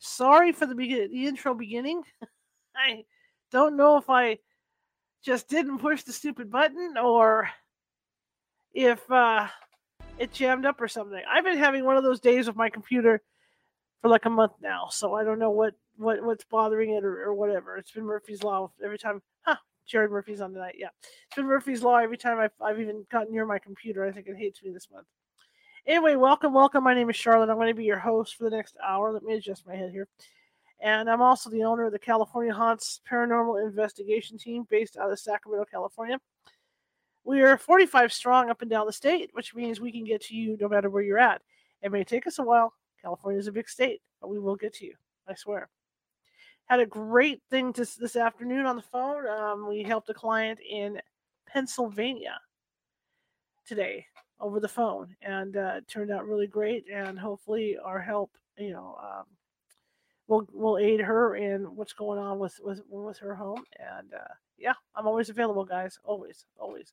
Sorry for the, be- the intro beginning. I don't know if I just didn't push the stupid button or if uh, it jammed up or something. I've been having one of those days with my computer for like a month now, so I don't know what, what what's bothering it or, or whatever. It's been Murphy's law every time. Huh, Jared Murphy's on tonight. Yeah, it's been Murphy's law every time I've, I've even gotten near my computer. I think it hates me this month. Anyway, welcome, welcome. My name is Charlotte. I'm going to be your host for the next hour. Let me adjust my head here. And I'm also the owner of the California Haunts Paranormal Investigation Team based out of Sacramento, California. We are 45 strong up and down the state, which means we can get to you no matter where you're at. It may take us a while. California is a big state, but we will get to you. I swear. Had a great thing to, this afternoon on the phone. Um, we helped a client in Pennsylvania today over the phone, and uh, it turned out really great. And hopefully, our help, you know, um, will will aid her in what's going on with with with her home. And uh, yeah, I'm always available, guys. Always, always.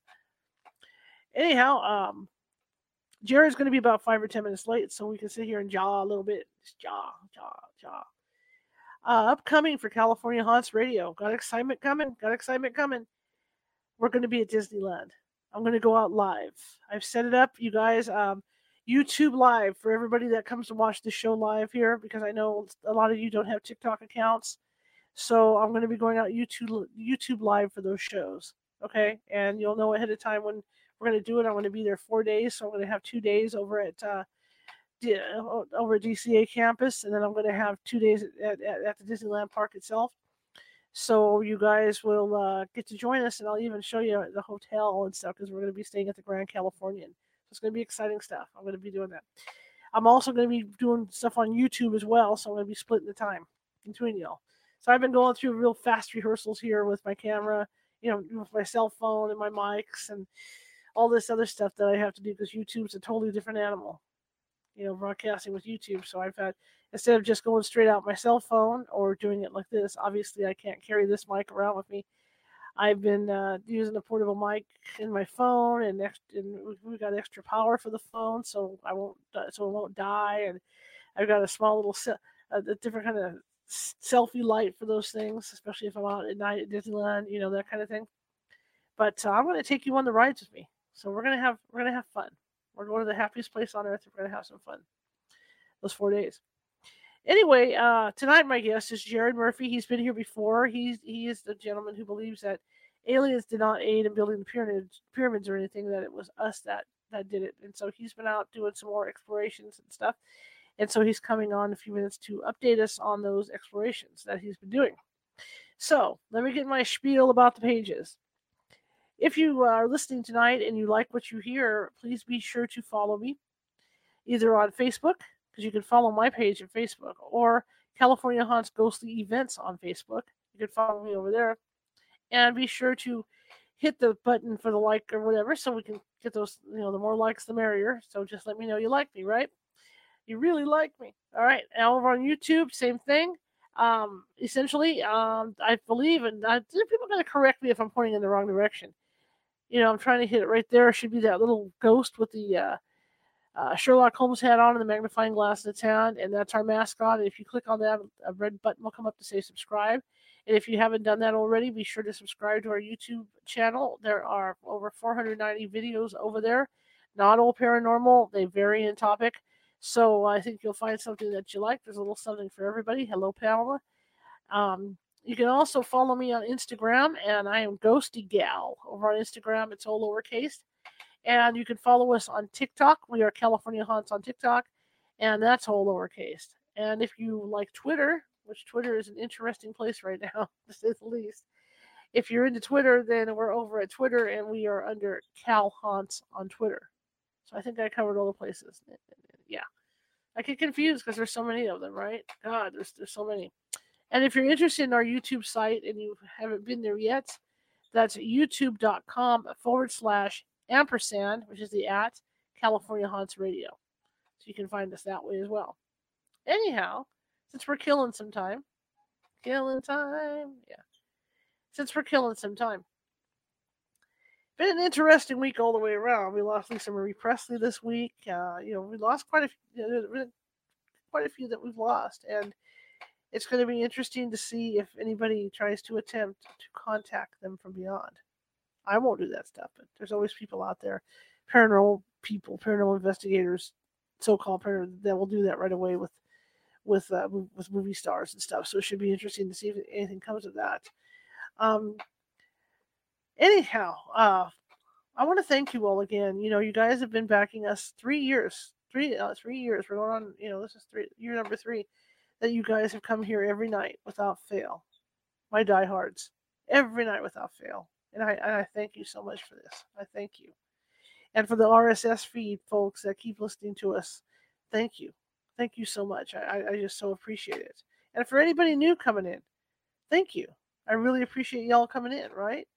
Anyhow, um, Jared's going to be about five or ten minutes late, so we can sit here and jaw a little bit. Just jaw, jaw, jaw. Uh, upcoming for California Haunts Radio. Got excitement coming. Got excitement coming. We're going to be at Disneyland. I'm going to go out live. I've set it up, you guys. Um, YouTube live for everybody that comes to watch the show live here because I know a lot of you don't have TikTok accounts. So I'm going to be going out YouTube YouTube live for those shows. Okay, and you'll know ahead of time when we're going to do it. I'm going to be there four days, so I'm going to have two days over at uh, over at DCA campus, and then I'm going to have two days at, at, at the Disneyland Park itself. So you guys will uh, get to join us, and I'll even show you the hotel and stuff because we're going to be staying at the Grand Californian. So it's going to be exciting stuff. I'm going to be doing that. I'm also going to be doing stuff on YouTube as well, so I'm going to be splitting the time between y'all. So I've been going through real fast rehearsals here with my camera, you know, with my cell phone and my mics and all this other stuff that I have to do because YouTube's a totally different animal you know, broadcasting with YouTube. So I've had instead of just going straight out my cell phone or doing it like this, obviously I can't carry this mic around with me. I've been uh, using a portable mic in my phone, and, ex- and we've got extra power for the phone, so I won't so it won't die. And I've got a small little se- a, different kind of selfie light for those things, especially if I'm out at night at Disneyland, you know that kind of thing. But uh, I'm going to take you on the rides with me, so we're gonna have we're gonna have fun. We're going to the happiest place on earth. We're to have some fun those four days. Anyway, uh, tonight my guest is Jared Murphy. He's been here before. He's he is the gentleman who believes that aliens did not aid in building the pyramids, pyramids or anything. That it was us that that did it. And so he's been out doing some more explorations and stuff. And so he's coming on in a few minutes to update us on those explorations that he's been doing. So let me get my spiel about the pages. If you are listening tonight and you like what you hear, please be sure to follow me either on Facebook, because you can follow my page on Facebook, or California Haunts Ghostly Events on Facebook. You can follow me over there. And be sure to hit the button for the like or whatever so we can get those, you know, the more likes, the merrier. So just let me know you like me, right? You really like me. All right. Now over on YouTube, same thing. Um, essentially, um, I believe, and I, people are going to correct me if I'm pointing in the wrong direction you know, I'm trying to hit it right there. It should be that little ghost with the uh, uh, Sherlock Holmes hat on and the magnifying glass in its hand, and that's our mascot. And if you click on that, a red button will come up to say subscribe. And if you haven't done that already, be sure to subscribe to our YouTube channel. There are over 490 videos over there, not all paranormal. They vary in topic. So I think you'll find something that you like. There's a little something for everybody. Hello, Pamela. Um, you can also follow me on Instagram, and I am Ghosty Gal. Over on Instagram, it's all lowercase. And you can follow us on TikTok. We are California Haunts on TikTok, and that's all lowercase. And if you like Twitter, which Twitter is an interesting place right now, to say the least. If you're into Twitter, then we're over at Twitter, and we are under Cal Haunts on Twitter. So I think I covered all the places. Yeah, I get confused because there's so many of them, right? God, there's there's so many. And if you're interested in our YouTube site and you haven't been there yet, that's youtube.com forward slash ampersand, which is the at California Haunts Radio. So you can find us that way as well. Anyhow, since we're killing some time, killing time, yeah. Since we're killing some time, been an interesting week all the way around. We lost Lisa Marie Presley this week. Uh, you know, we lost quite a few, quite a few that we've lost, and it's going to be interesting to see if anybody tries to attempt to contact them from beyond. I won't do that stuff, but there's always people out there, paranormal people, paranormal investigators, so-called paranormal, that will do that right away with with uh, with movie stars and stuff. So it should be interesting to see if anything comes of that. Um, anyhow, uh, I want to thank you all again. You know, you guys have been backing us three years, three uh, three years. We're going on. You know, this is three year number three that you guys have come here every night without fail. My diehards, every night without fail, and I and I thank you so much for this. I thank you, and for the RSS feed folks that keep listening to us, thank you, thank you so much. I I just so appreciate it. And for anybody new coming in, thank you. I really appreciate y'all coming in. Right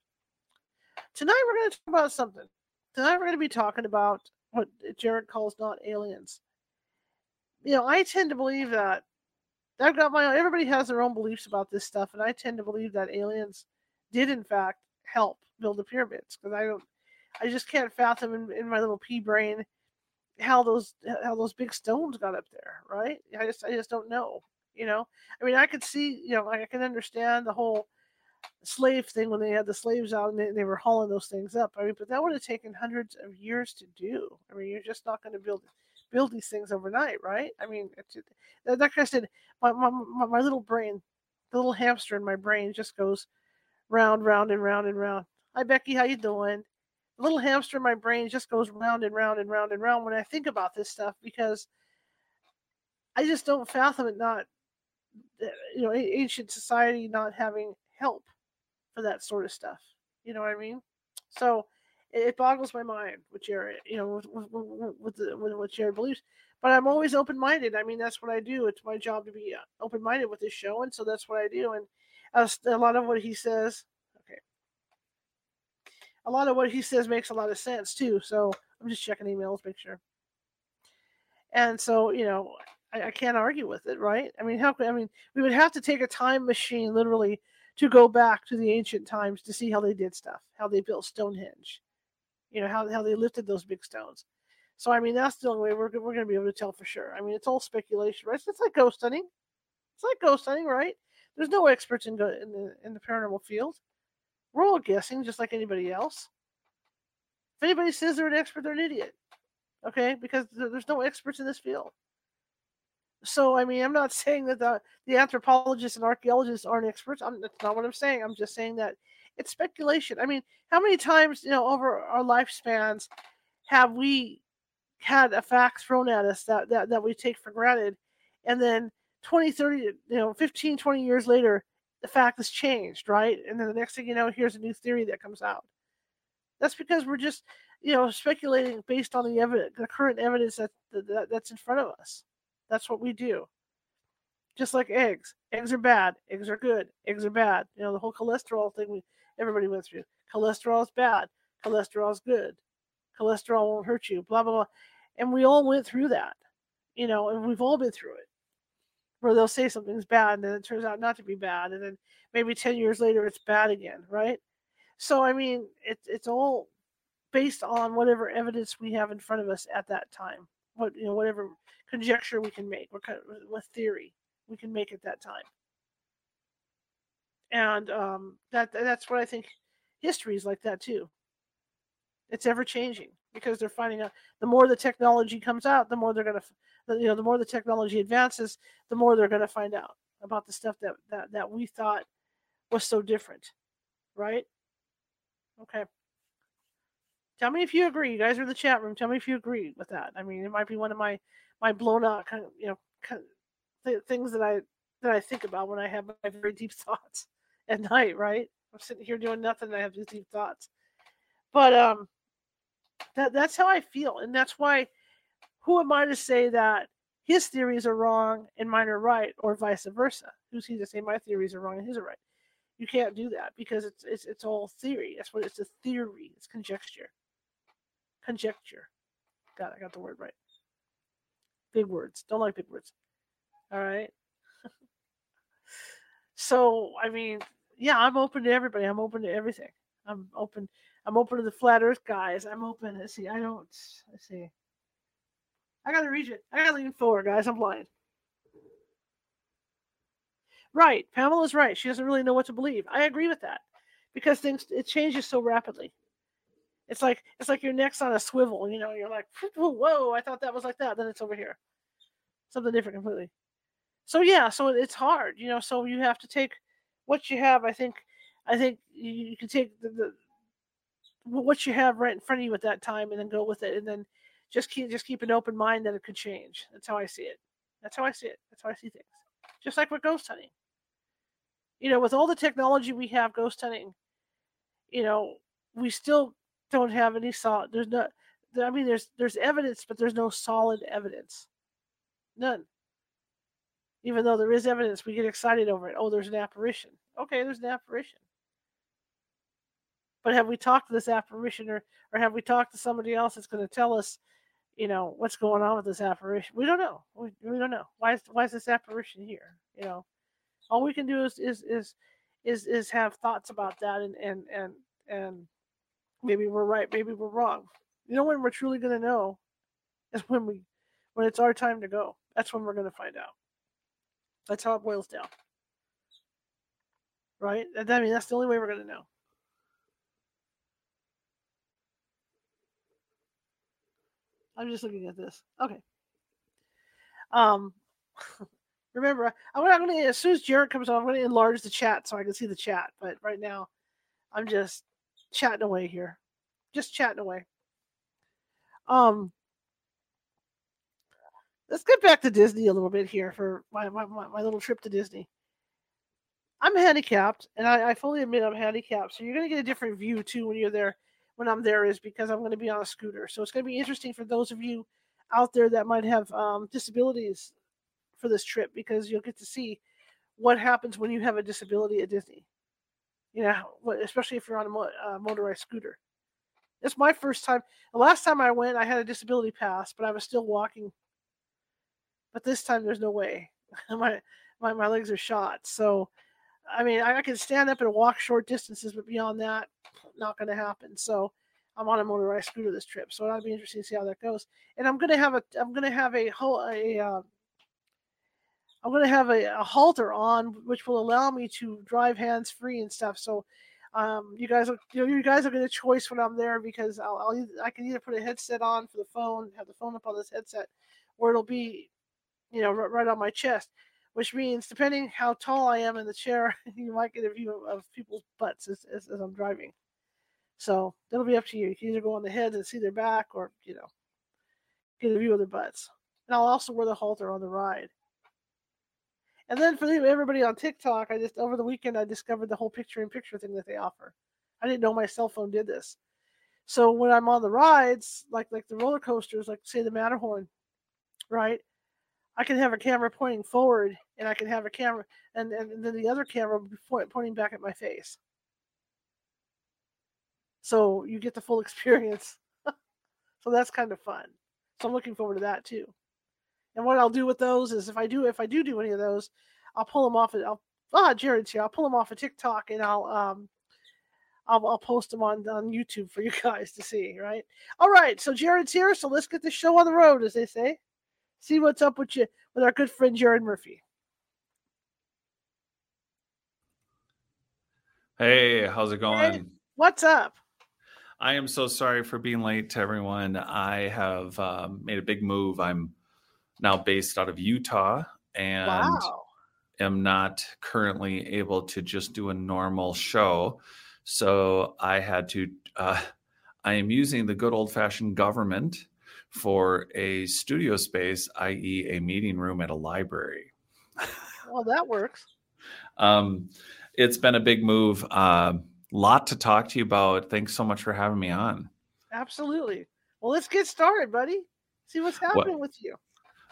Tonight we're going to talk about something. Tonight we're going to be talking about what Jared calls not aliens. You know, I tend to believe that I've got my everybody has their own beliefs about this stuff, and I tend to believe that aliens did in fact help build the pyramids because I don't, I just can't fathom in, in my little pea brain how those how those big stones got up there, right? I just I just don't know. You know, I mean, I could see, you know, I can understand the whole slave thing when they had the slaves out and they, they were hauling those things up. I mean, but that would have taken hundreds of years to do. I mean, you're just not going to build build these things overnight, right? I mean, like I said, my, my, my little brain, the little hamster in my brain just goes round, round, and round and round. Hi, Becky, how you doing? The little hamster in my brain just goes round and round and round and round when I think about this stuff because I just don't fathom it not, eh, you know, ancient society not having help for that sort of stuff. You know what I mean? So it, it boggles my mind what Jared, you know, with, with, with, the, with what Jared believes. But I'm always open minded. I mean, that's what I do. It's my job to be uh, open minded with this show, and so that's what I do. And a lot of what he says, okay, a lot of what he says makes a lot of sense too. So I'm just checking emails, make sure. And so, you know, I, I can't argue with it, right? I mean, how? I mean, we would have to take a time machine, literally, to go back to the ancient times to see how they did stuff, how they built Stonehenge, you know, how, how they lifted those big stones. So, I mean, that's the only way we're, we're going to be able to tell for sure. I mean, it's all speculation, right? It's like ghost hunting. It's like ghost hunting, right? There's no experts in, the, in the in the paranormal field. We're all guessing, just like anybody else. If anybody says they're an expert, they're an idiot. Okay, because there's no experts in this field. So, I mean, I'm not saying that the, the anthropologists and archaeologists aren't experts. I'm, that's not what I'm saying. I'm just saying that it's speculation. I mean, how many times, you know, over our lifespans have we had a fact thrown at us that, that, that we take for granted? And then 20, 30, you know, 15, 20 years later, the fact has changed, right? And then the next thing you know, here's a new theory that comes out. That's because we're just, you know, speculating based on the evidence, the current evidence that, that that's in front of us. That's what we do. Just like eggs. Eggs are bad. Eggs are good. Eggs are bad. You know, the whole cholesterol thing we everybody went through. Cholesterol is bad. Cholesterol is good. Cholesterol won't hurt you. Blah blah blah. And we all went through that. You know, and we've all been through it. Where they'll say something's bad and then it turns out not to be bad. And then maybe 10 years later it's bad again, right? So I mean, it's it's all based on whatever evidence we have in front of us at that time. What you know, whatever conjecture we can make, what kind of, what theory we can make at that time. And um, that that's what I think history is like that too. It's ever changing because they're finding out the more the technology comes out, the more they're gonna, you know, the more the technology advances, the more they're gonna find out about the stuff that that that we thought was so different, right? Okay. Tell me if you agree. You guys are in the chat room. Tell me if you agree with that. I mean, it might be one of my my blown out kind of you know kind of things that I that I think about when I have my very deep thoughts at night. Right, I'm sitting here doing nothing. And I have these deep thoughts, but um, that that's how I feel, and that's why. Who am I to say that his theories are wrong and mine are right, or vice versa. Who's he to say my theories are wrong and his are right? You can't do that because it's it's it's all theory. That's what it's a theory. It's conjecture. Conjecture. God, I got the word right. Big words. Don't like big words. All right. so I mean, yeah, I'm open to everybody. I'm open to everything. I'm open. I'm open to the flat Earth guys. I'm open. Let's see. I don't. Let's see. I gotta reach it. I gotta lean forward, guys. I'm blind. Right. Pamela's right. She doesn't really know what to believe. I agree with that because things it changes so rapidly. It's like it's like your neck's on a swivel. You know, you're like, whoa, I thought that was like that. Then it's over here, something different completely. So yeah, so it's hard. You know, so you have to take what you have. I think, I think you, can take the, the what you have right in front of you at that time, and then go with it, and then just keep just keep an open mind that it could change. That's how I see it. That's how I see it. That's how I see things. Just like with ghost hunting you know, with all the technology we have ghost hunting, you know, we still don't have any solid. There's not. I mean, there's there's evidence, but there's no solid evidence. None. Even though there is evidence, we get excited over it. Oh, there's an apparition. Okay, there's an apparition. But have we talked to this apparition, or or have we talked to somebody else that's going to tell us, you know, what's going on with this apparition? We don't know. We, we don't know. Why is why is this apparition here? You know, all we can do is is is is, is have thoughts about that and and and and maybe we're right maybe we're wrong you know when we're truly going to know is when we when it's our time to go that's when we're going to find out that's how it boils down right i mean that's the only way we're going to know i'm just looking at this okay um Remember, I'm gonna, I'm gonna as soon as Jared comes on, I'm gonna enlarge the chat so I can see the chat. But right now, I'm just chatting away here, just chatting away. Um, let's get back to Disney a little bit here for my my, my little trip to Disney. I'm handicapped, and I, I fully admit I'm handicapped. So you're gonna get a different view too when you're there. When I'm there is because I'm going to be on a scooter. So it's going to be interesting for those of you out there that might have um, disabilities for this trip because you'll get to see what happens when you have a disability at Disney. You know, especially if you're on a mo- uh, motorized scooter. It's my first time. The last time I went, I had a disability pass, but I was still walking. But this time, there's no way. my, my my legs are shot. So, I mean, I, I can stand up and walk short distances, but beyond that, not going to happen. So, I'm on a motorized scooter this trip, so it'll be interesting to see how that goes. And I'm gonna have a I'm gonna have a whole a uh, I'm going to have a, a, halter on, which will allow me to drive hands free and stuff. So, um, you guys, are, you know, you guys are going to choice when I'm there because I'll, I'll, I can either put a headset on for the phone, have the phone up on this headset, or it'll be, you know, right on my chest. Which means, depending how tall I am in the chair, you might get a view of people's butts as, as, as I'm driving. So that'll be up to you. You can either go on the head and see their back, or you know, get a view of their butts. And I'll also wear the halter on the ride. And then for everybody on TikTok, I just over the weekend I discovered the whole picture in picture thing that they offer. I didn't know my cell phone did this. So when I'm on the rides, like like the roller coasters, like say the Matterhorn, right? I can have a camera pointing forward, and I can have a camera, and, and then the other camera be pointing back at my face. So you get the full experience. so that's kind of fun. So I'm looking forward to that too. And what I'll do with those is if I do if I do do any of those, I'll pull them off. I'll ah Jared's here. I'll pull them off of TikTok and I'll um I'll, I'll post them on on YouTube for you guys to see. Right. All right. So Jared's here. So let's get the show on the road, as they say. See what's up with you with our good friend Jared Murphy. Hey, how's it going? Hey, what's up? I am so sorry for being late to everyone. I have um, made a big move. I'm now based out of Utah and wow. am not currently able to just do a normal show. So I had to, uh, I am using the good old fashioned government for a studio space, i.e., a meeting room at a library. well, that works. um, it's been a big move. A uh, lot to talk to you about. Thanks so much for having me on. Absolutely. Well, let's get started, buddy. See what's happening what? with you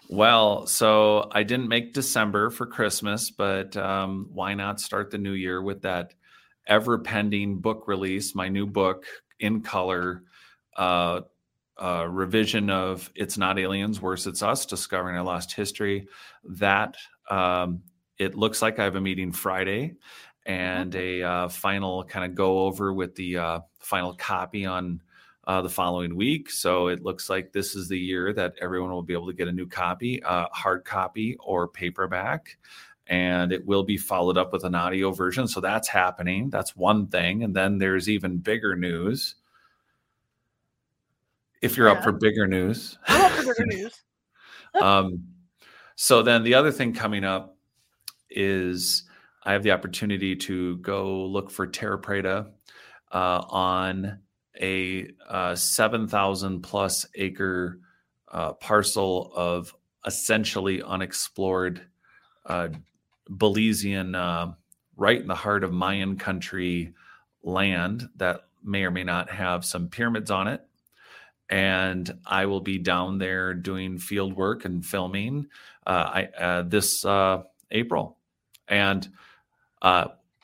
Well, so I didn't make December for Christmas, but um, why not start the new year with that ever pending book release? My new book in color, uh, uh, revision of It's Not Aliens, Worse It's Us, Discovering Our Lost History. That um, it looks like I have a meeting Friday and a uh, final kind of go over with the uh, final copy on uh, the following week. So it looks like this is the year that everyone will be able to get a new copy, uh, hard copy or paperback. And it will be followed up with an audio version. So that's happening. That's one thing. And then there's even bigger news. If you're yeah. up for bigger news. I'm up for bigger news. um, so then the other thing coming up is I have the opportunity to go look for Terra Preta uh, on a uh, 7,000 plus acre uh, parcel of essentially unexplored uh, Belizean, uh, right in the heart of Mayan country land that may or may not have some pyramids on it. And I will be down there doing field work and filming uh, I, uh, this April. And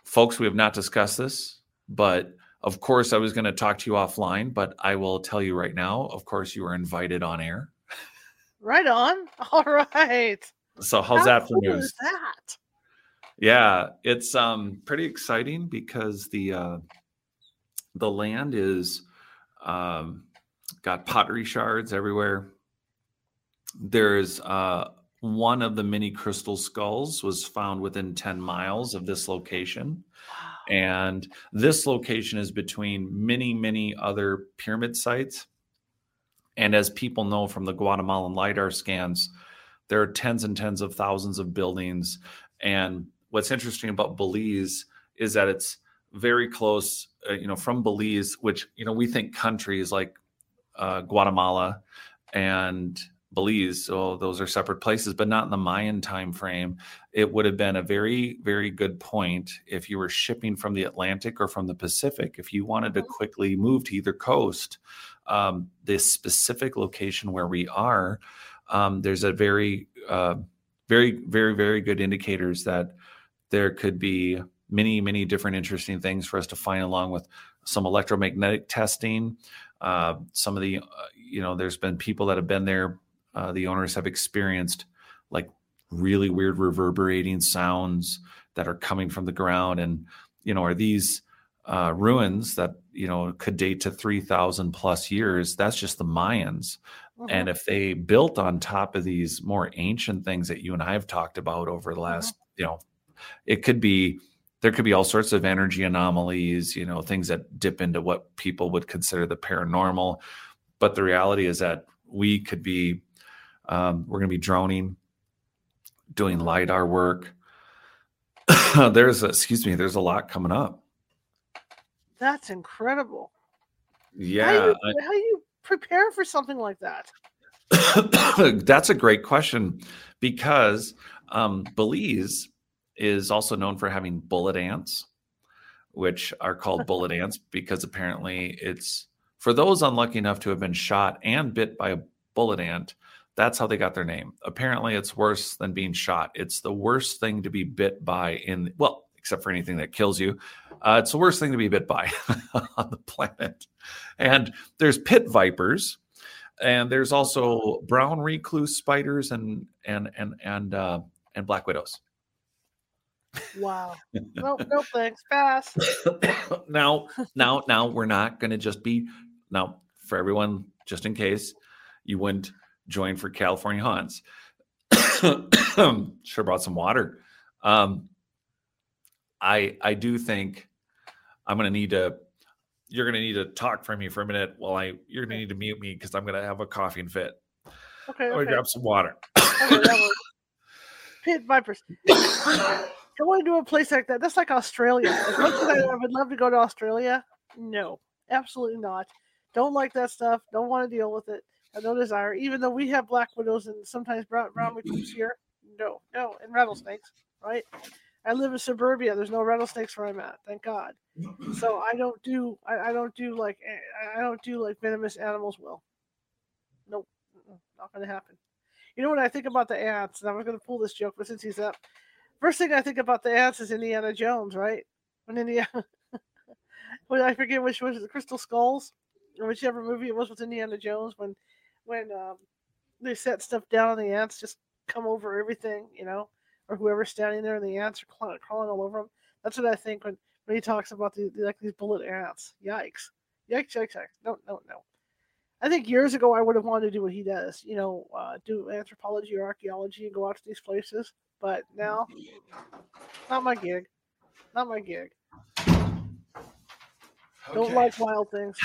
folks, we have not discussed this, but of course, I was going to talk to you offline, but I will tell you right now. Of course, you are invited on air. Right on. All right. So how's How that for cool news? that? Yeah, it's um pretty exciting because the uh the land is um got pottery shards everywhere. There's uh one of the mini crystal skulls was found within 10 miles of this location. And this location is between many, many other pyramid sites. And as people know from the Guatemalan LIDAR scans, there are tens and tens of thousands of buildings. And what's interesting about Belize is that it's very close, uh, you know, from Belize, which, you know, we think countries like uh, Guatemala and Belize. So those are separate places, but not in the Mayan time frame. It would have been a very, very good point if you were shipping from the Atlantic or from the Pacific. If you wanted to mm-hmm. quickly move to either coast, um, this specific location where we are, um, there's a very, uh, very, very, very good indicators that there could be many, many different interesting things for us to find along with some electromagnetic testing. Uh, some of the, uh, you know, there's been people that have been there uh, the owners have experienced like really weird reverberating sounds that are coming from the ground and you know are these uh, ruins that you know could date to 3000 plus years that's just the mayans mm-hmm. and if they built on top of these more ancient things that you and i have talked about over the last mm-hmm. you know it could be there could be all sorts of energy anomalies you know things that dip into what people would consider the paranormal but the reality is that we could be um, we're going to be droning, doing lidar work. there's a, excuse me, there's a lot coming up. That's incredible. Yeah. How do you, how do you prepare for something like that? That's a great question because um, Belize is also known for having bullet ants, which are called bullet ants because apparently it's for those unlucky enough to have been shot and bit by a bullet ant. That's how they got their name. Apparently, it's worse than being shot. It's the worst thing to be bit by in well, except for anything that kills you. Uh, it's the worst thing to be bit by on the planet. And there's pit vipers, and there's also brown recluse spiders and and and and uh, and black widows. Wow. no, no thanks. Pass. now, now, now we're not going to just be now for everyone, just in case you wouldn't join for California Haunts. sure brought some water. Um, I I do think I'm going to need to. You're going to need to talk for me for a minute while I. You're going to need to mute me because I'm going to have a coughing fit. Okay. I'm to grab some water. okay, Pit vipers. Going to do a place like that, that's like Australia. As much as I would love to go to Australia, no, absolutely not. Don't like that stuff. Don't want to deal with it no desire, even though we have black widows and sometimes brown, brown mm-hmm. recluse here. No, no, and rattlesnakes, right? I live in suburbia. There's no rattlesnakes where I'm at, thank God. So I don't do, I, I don't do like, eh, I don't do like venomous animals will. Nope, not gonna happen. You know what I think about the ants, and I was going to pull this joke, but since he's up, first thing I think about the ants is Indiana Jones, right? When Indiana, when I forget which was the Crystal Skulls, or whichever movie it was with Indiana Jones, when when um, they set stuff down and the ants just come over everything, you know, or whoever's standing there and the ants are crawling, crawling all over them. That's what I think when when he talks about the, like these bullet ants. Yikes! Yikes! Yikes! Yikes! No! No! No! I think years ago I would have wanted to do what he does, you know, uh, do anthropology or archaeology and go out to these places. But now, not my gig. Not my gig. Okay. Don't like wild things.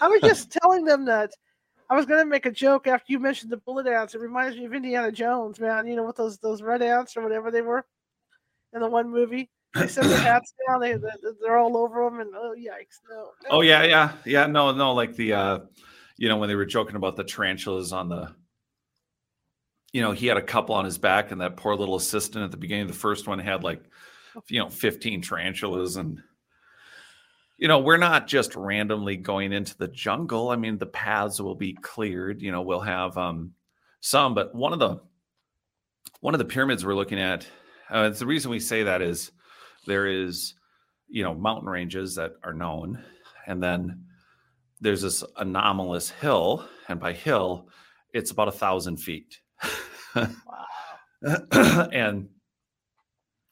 I was just telling them that I was gonna make a joke after you mentioned the bullet ants. It reminds me of Indiana Jones, man. You know, with those those red ants or whatever they were in the one movie. They set their hats down. They they're all over them, and oh yikes! No, no. Oh yeah, yeah, yeah. No, no. Like the, uh you know, when they were joking about the tarantulas on the, you know, he had a couple on his back, and that poor little assistant at the beginning of the first one had like, you know, fifteen tarantulas, and you know, we're not just randomly going into the jungle. I mean, the paths will be cleared. You know, we'll have um some, but one of the one of the pyramids we're looking at. Uh, the reason we say that is there is you know mountain ranges that are known and then there's this anomalous hill and by hill it's about a thousand feet and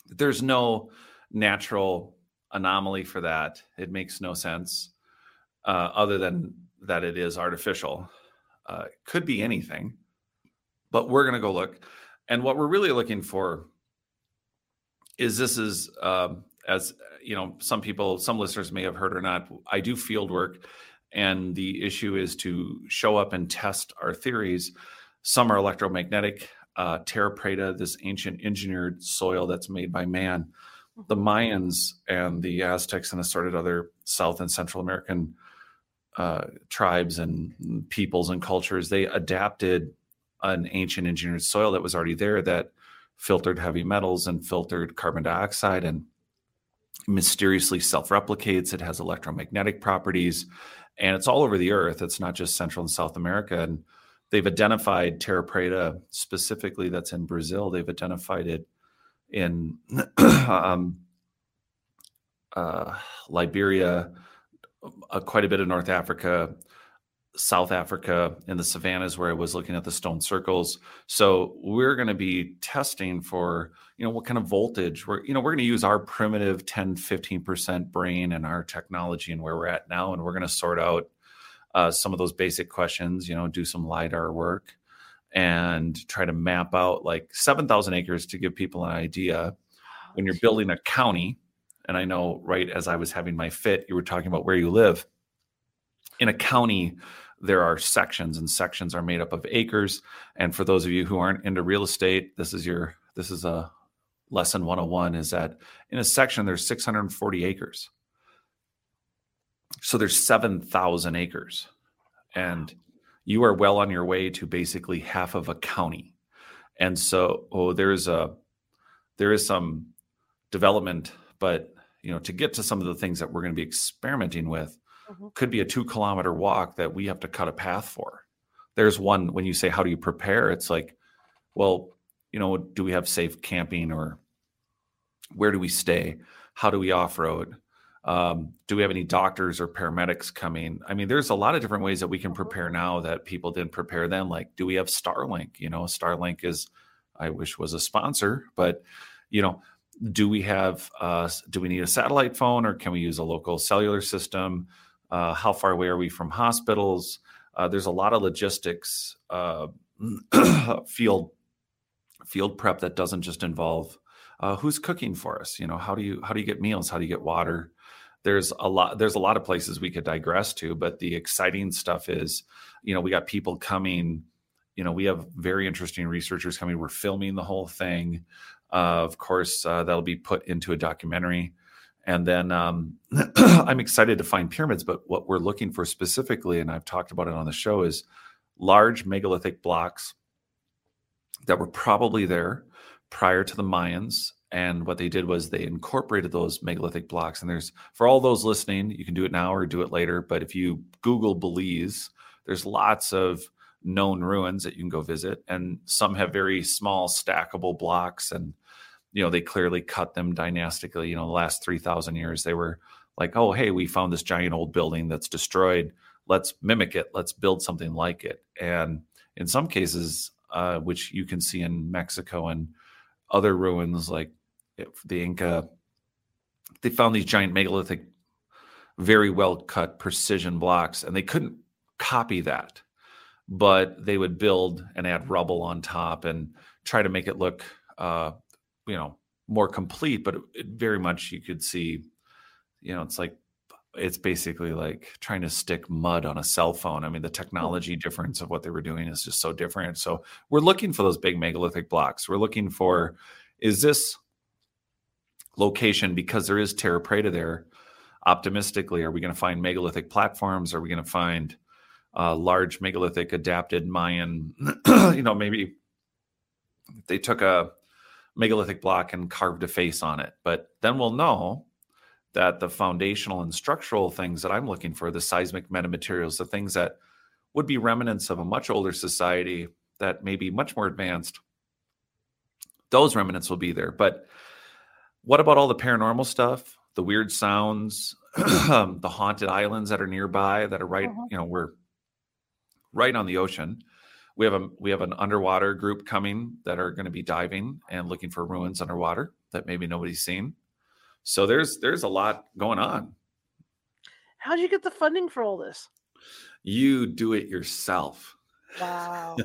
there's no natural anomaly for that. It makes no sense uh, other than that it is artificial. Uh, could be anything but we're going to go look. And what we're really looking for is this is um, as you know some people some listeners may have heard or not i do field work and the issue is to show up and test our theories some are electromagnetic uh, terra preta this ancient engineered soil that's made by man the mm-hmm. mayans and the aztecs and assorted other south and central american uh, tribes and peoples and cultures they adapted an ancient engineered soil that was already there that filtered heavy metals and filtered carbon dioxide and mysteriously self replicates. It has electromagnetic properties and it's all over the earth. It's not just Central and South America. And they've identified Terra Preta specifically, that's in Brazil. They've identified it in um, uh, Liberia, uh, quite a bit of North Africa, South Africa in the savannas where I was looking at the stone circles. So we're going to be testing for, you know, what kind of voltage we're, you know, we're going to use our primitive 10, 15% brain and our technology and where we're at now. And we're going to sort out uh, some of those basic questions, you know, do some LIDAR work and try to map out like 7,000 acres to give people an idea. When you're building a county. And I know right as I was having my fit, you were talking about where you live. In a county there are sections and sections are made up of acres. And for those of you who aren't into real estate this is your this is a lesson 101 is that in a section there's 640 acres so there's 7000 acres and you are well on your way to basically half of a county and so oh there's a there is some development but you know to get to some of the things that we're going to be experimenting with mm-hmm. could be a two kilometer walk that we have to cut a path for. There's one when you say, How do you prepare? It's like, well, you know, do we have safe camping or where do we stay? How do we off road? Um, do we have any doctors or paramedics coming? I mean, there's a lot of different ways that we can prepare mm-hmm. now that people didn't prepare then. Like, do we have Starlink? You know, Starlink is, I wish was a sponsor, but you know, do we have, uh, do we need a satellite phone or can we use a local cellular system? uh, how far away are we from hospitals uh, there's a lot of logistics uh, field field prep that doesn't just involve uh, who's cooking for us you know how do you how do you get meals how do you get water there's a lot there's a lot of places we could digress to but the exciting stuff is you know we got people coming you know we have very interesting researchers coming we're filming the whole thing uh, of course uh, that'll be put into a documentary and then um, I'm excited to find pyramids, but what we're looking for specifically, and I've talked about it on the show, is large megalithic blocks that were probably there prior to the Mayans. And what they did was they incorporated those megalithic blocks. And there's, for all those listening, you can do it now or do it later. But if you Google Belize, there's lots of known ruins that you can go visit, and some have very small stackable blocks, and you know they clearly cut them dynastically. You know, the last three thousand years they were like, oh hey, we found this giant old building that's destroyed. Let's mimic it. Let's build something like it. And in some cases, uh, which you can see in Mexico and other ruins like the Inca, they found these giant megalithic, very well cut precision blocks, and they couldn't copy that, but they would build and add rubble on top and try to make it look, uh, you know, more complete. But it, it very much you could see, you know, it's like it's basically like trying to stick mud on a cell phone. I mean, the technology difference of what they were doing is just so different. So we're looking for those big megalithic blocks. We're looking for is this location because there is terra preta there. Optimistically, are we going to find megalithic platforms? Are we going to find uh, large megalithic adapted Mayan? you know, maybe they took a megalithic block and carved a face on it. But then we'll know that the foundational and structural things that I'm looking for, the seismic metamaterials, the things that would be remnants of a much older society that may be much more advanced, those remnants will be there. But what about all the paranormal stuff, the weird sounds, the haunted islands that are nearby that are right, uh-huh. you know, we're right on the ocean. We have a we have an underwater group coming that are going to be diving and looking for ruins underwater that maybe nobody's seen. So there's there's a lot going on. How'd you get the funding for all this? You do it yourself. Wow.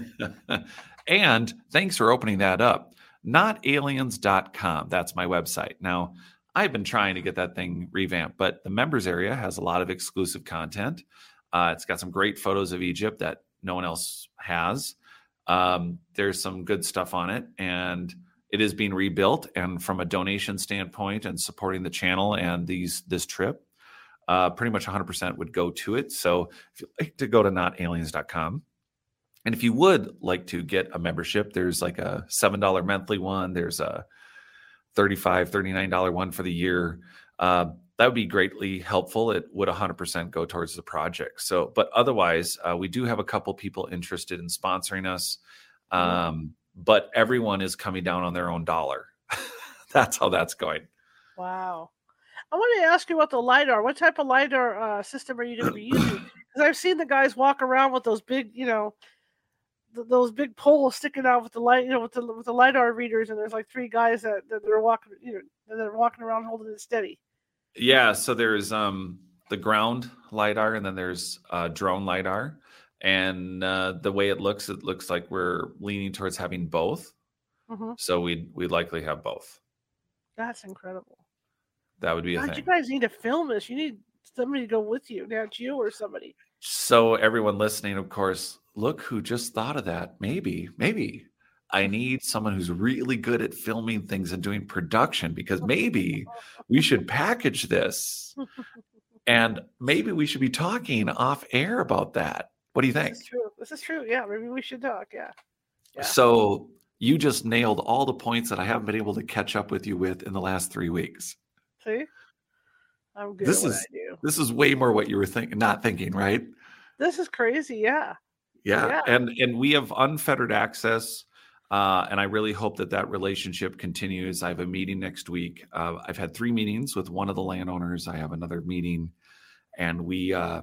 and thanks for opening that up. Notaliens.com. That's my website. Now, I've been trying to get that thing revamped, but the members area has a lot of exclusive content. Uh, it's got some great photos of Egypt that no one else has. Um, there's some good stuff on it. And it is being rebuilt and from a donation standpoint and supporting the channel and these this trip uh, pretty much 100% would go to it so if you'd like to go to notaliens.com and if you would like to get a membership there's like a $7 monthly one there's a $35 $39 one for the year uh, that would be greatly helpful it would 100% go towards the project so but otherwise uh, we do have a couple people interested in sponsoring us um, but everyone is coming down on their own dollar. that's how that's going. Wow. I wanted to ask you about the lidar. What type of lidar uh, system are you going to be using? Because I've seen the guys walk around with those big, you know, th- those big poles sticking out with the light, you know, with the with the lidar readers, and there's like three guys that, that are walking, you know, that are walking around holding it steady. Yeah. So there's um the ground lidar, and then there's uh, drone lidar and uh, the way it looks, it looks like we're leaning towards having both. Mm-hmm. So we'd we'd likely have both. That's incredible. That would be a God, thing. You guys need to film this. You need somebody to go with you. Not you or somebody. So everyone listening, of course, look who just thought of that. Maybe, maybe I need someone who's really good at filming things and doing production because maybe we should package this. And maybe we should be talking off air about that. What do you think? This is true. This is true. Yeah, maybe we should talk. Yeah. yeah. So you just nailed all the points that I haven't been able to catch up with you with in the last three weeks. See, I'm good. This is this is way more what you were thinking, not thinking, right? This is crazy. Yeah. Yeah, yeah. and and we have unfettered access. Uh, and I really hope that that relationship continues. I have a meeting next week. Uh, I've had three meetings with one of the landowners. I have another meeting, and we uh,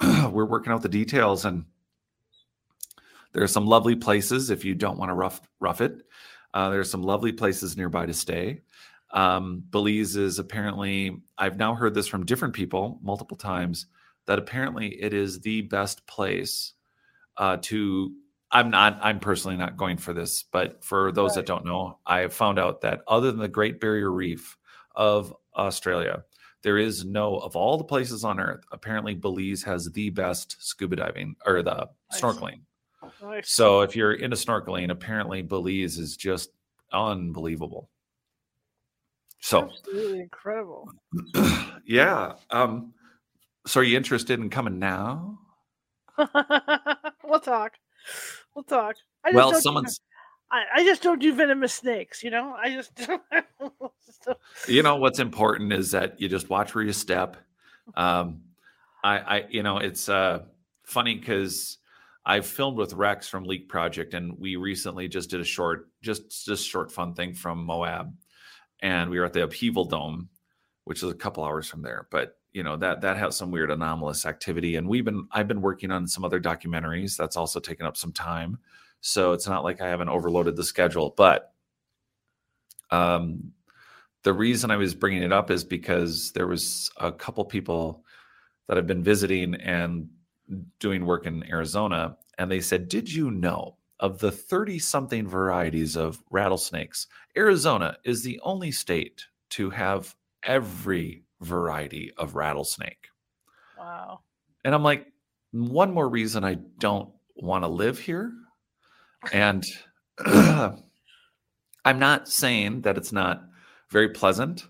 we're working out the details and there are some lovely places if you don't want to rough rough it. Uh, there are some lovely places nearby to stay. Um, Belize is apparently, I've now heard this from different people multiple times, that apparently it is the best place uh, to. I'm not, I'm personally not going for this, but for those right. that don't know, I have found out that other than the Great Barrier Reef of Australia, there is no of all the places on earth apparently belize has the best scuba diving or the nice. snorkeling nice. so if you're into snorkeling apparently belize is just unbelievable so absolutely incredible yeah um so are you interested in coming now we'll talk we'll talk well someone's I, I just don't do venomous snakes, you know. I just you know what's important is that you just watch where you step. Um, I, I, you know, it's uh, funny because I've filmed with Rex from Leak Project, and we recently just did a short, just just short fun thing from Moab, and we were at the Upheaval Dome, which is a couple hours from there. But you know that that has some weird anomalous activity, and we've been I've been working on some other documentaries that's also taken up some time. So it's not like I haven't overloaded the schedule, but um, the reason I was bringing it up is because there was a couple people that have been visiting and doing work in Arizona, and they said, Did you know of the 30 something varieties of rattlesnakes? Arizona is the only state to have every variety of rattlesnake. Wow. And I'm like, one more reason I don't want to live here. And I'm not saying that it's not very pleasant.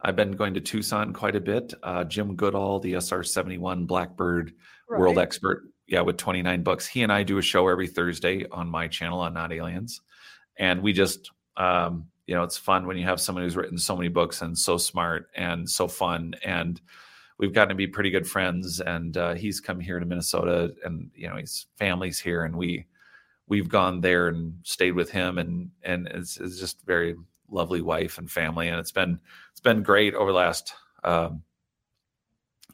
I've been going to Tucson quite a bit. Uh, Jim Goodall, the SR 71 Blackbird right. world expert, yeah, with 29 books. He and I do a show every Thursday on my channel on Not Aliens. And we just, um, you know, it's fun when you have someone who's written so many books and so smart and so fun. And we've gotten to be pretty good friends. And uh, he's come here to Minnesota and, you know, his family's here. And we, we've gone there and stayed with him. And, and it's, it's just very lovely wife and family. And it's been, it's been great over the last, um,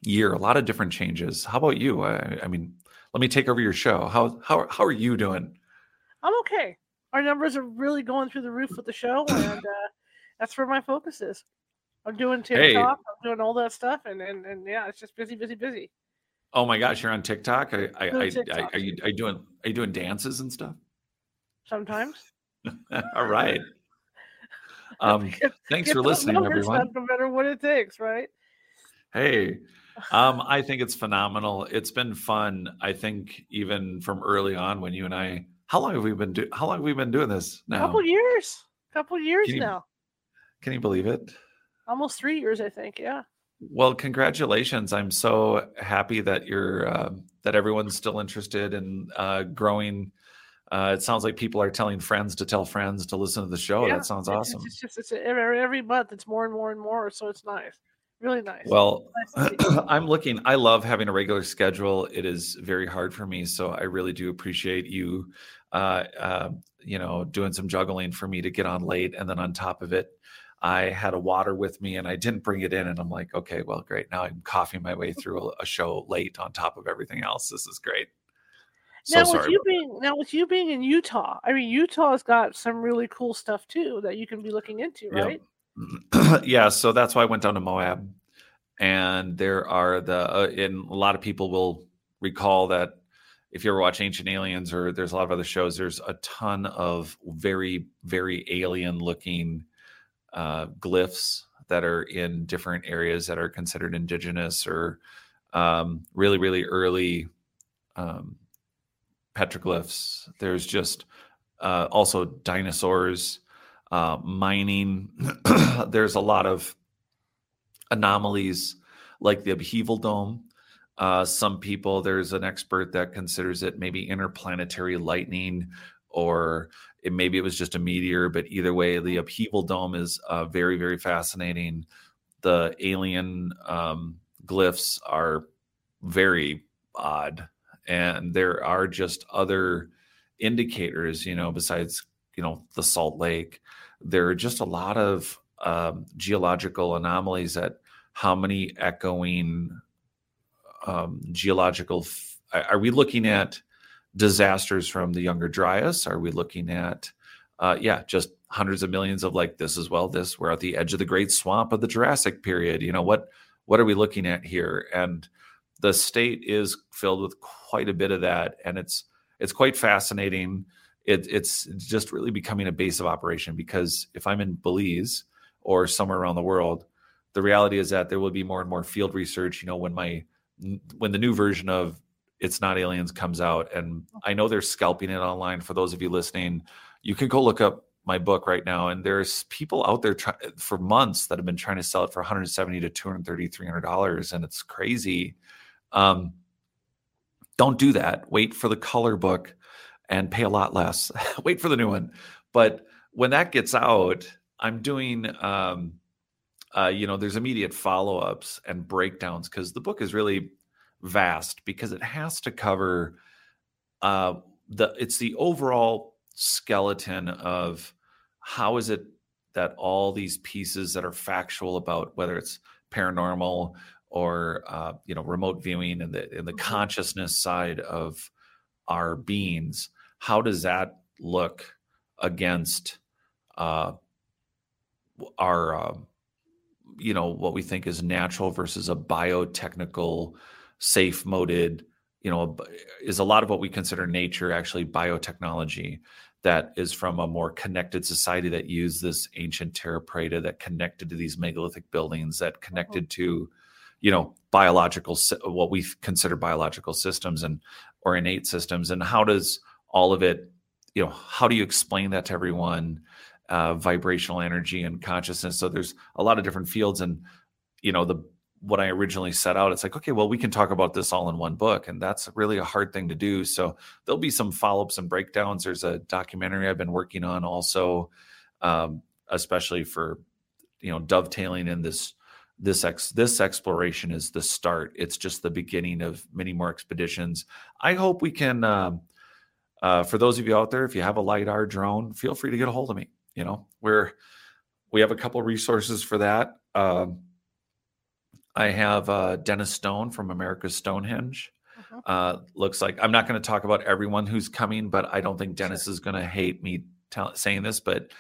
year, a lot of different changes. How about you? I, I mean, let me take over your show. How how how are you doing? I'm okay. Our numbers are really going through the roof with the show, and uh, that's where my focus is. I'm doing TikTok. Hey. I'm doing all that stuff, and, and and yeah, it's just busy, busy, busy. Oh my gosh, you're on TikTok. I, I, I, TikTok. I, are you are you doing are you doing dances and stuff? Sometimes. all right. Um, thanks for listening, everyone. No matter what it takes, right? Hey, um, I think it's phenomenal. It's been fun. I think even from early on when you and I, how long have we been do? How long have we been doing this now? A couple years. A couple years can you, now. Can you believe it? Almost three years, I think. Yeah. Well, congratulations! I'm so happy that you're uh, that everyone's still interested in uh, growing. Uh, it sounds like people are telling friends to tell friends to listen to the show. Yeah. That sounds awesome. It's, just it's every, every month. It's more and more and more. So it's nice really nice. Well, I'm looking. I love having a regular schedule. It is very hard for me, so I really do appreciate you, uh, uh, you know, doing some juggling for me to get on late, and then on top of it, I had a water with me and I didn't bring it in, and I'm like, okay, well, great. Now I'm coughing my way through a, a show late on top of everything else. This is great. So now with you being now with you being in Utah, I mean Utah's got some really cool stuff too that you can be looking into, right? Yep. yeah, so that's why I went down to Moab, and there are the uh, and a lot of people will recall that if you ever watch Ancient Aliens or there's a lot of other shows, there's a ton of very very alien looking uh, glyphs that are in different areas that are considered indigenous or um, really really early um, petroglyphs. There's just uh, also dinosaurs uh, mining. There's a lot of anomalies like the upheaval dome. Uh, some people, there's an expert that considers it maybe interplanetary lightning, or it, maybe it was just a meteor. But either way, the upheaval dome is uh, very, very fascinating. The alien um, glyphs are very odd, and there are just other indicators, you know, besides you know the Salt Lake there are just a lot of um, geological anomalies at how many echoing um, geological f- are we looking at disasters from the younger dryas? Are we looking at uh, yeah just hundreds of millions of like this as well this we're at the edge of the great swamp of the jurassic period you know what what are we looking at here? And the state is filled with quite a bit of that and it's it's quite fascinating it, it's just really becoming a base of operation because if I'm in Belize or somewhere around the world, the reality is that there will be more and more field research. You know, when my when the new version of It's Not Aliens comes out, and I know they're scalping it online. For those of you listening, you can go look up my book right now, and there's people out there try, for months that have been trying to sell it for 170 to 230, 300 dollars, and it's crazy. Um, don't do that. Wait for the color book and pay a lot less. Wait for the new one. But when that gets out, I'm doing, um, uh, you know, there's immediate follow ups and breakdowns because the book is really vast because it has to cover uh, the it's the overall skeleton of how is it that all these pieces that are factual about whether it's paranormal or uh, you know remote viewing and the in the mm-hmm. consciousness side of our beings how does that look against uh, our uh, you know what we think is natural versus a biotechnical safe moded you know is a lot of what we consider nature actually biotechnology that is from a more connected society that used this ancient terra preta that connected to these megalithic buildings that uh-huh. connected to you know biological what we consider biological systems and or innate systems and how does all of it you know how do you explain that to everyone uh, vibrational energy and consciousness so there's a lot of different fields and you know the what I originally set out, it's like, okay, well, we can talk about this all in one book. And that's really a hard thing to do. So there'll be some follow ups and breakdowns. There's a documentary I've been working on also, um, especially for, you know, dovetailing in this. This ex this exploration is the start. It's just the beginning of many more expeditions. I hope we can. Um, uh, for those of you out there, if you have a lidar drone, feel free to get a hold of me. You know, we're we have a couple resources for that. Um, I have uh, Dennis Stone from America's Stonehenge. Uh-huh. Uh, looks like I'm not going to talk about everyone who's coming, but I don't think Dennis sure. is going to hate me saying this. But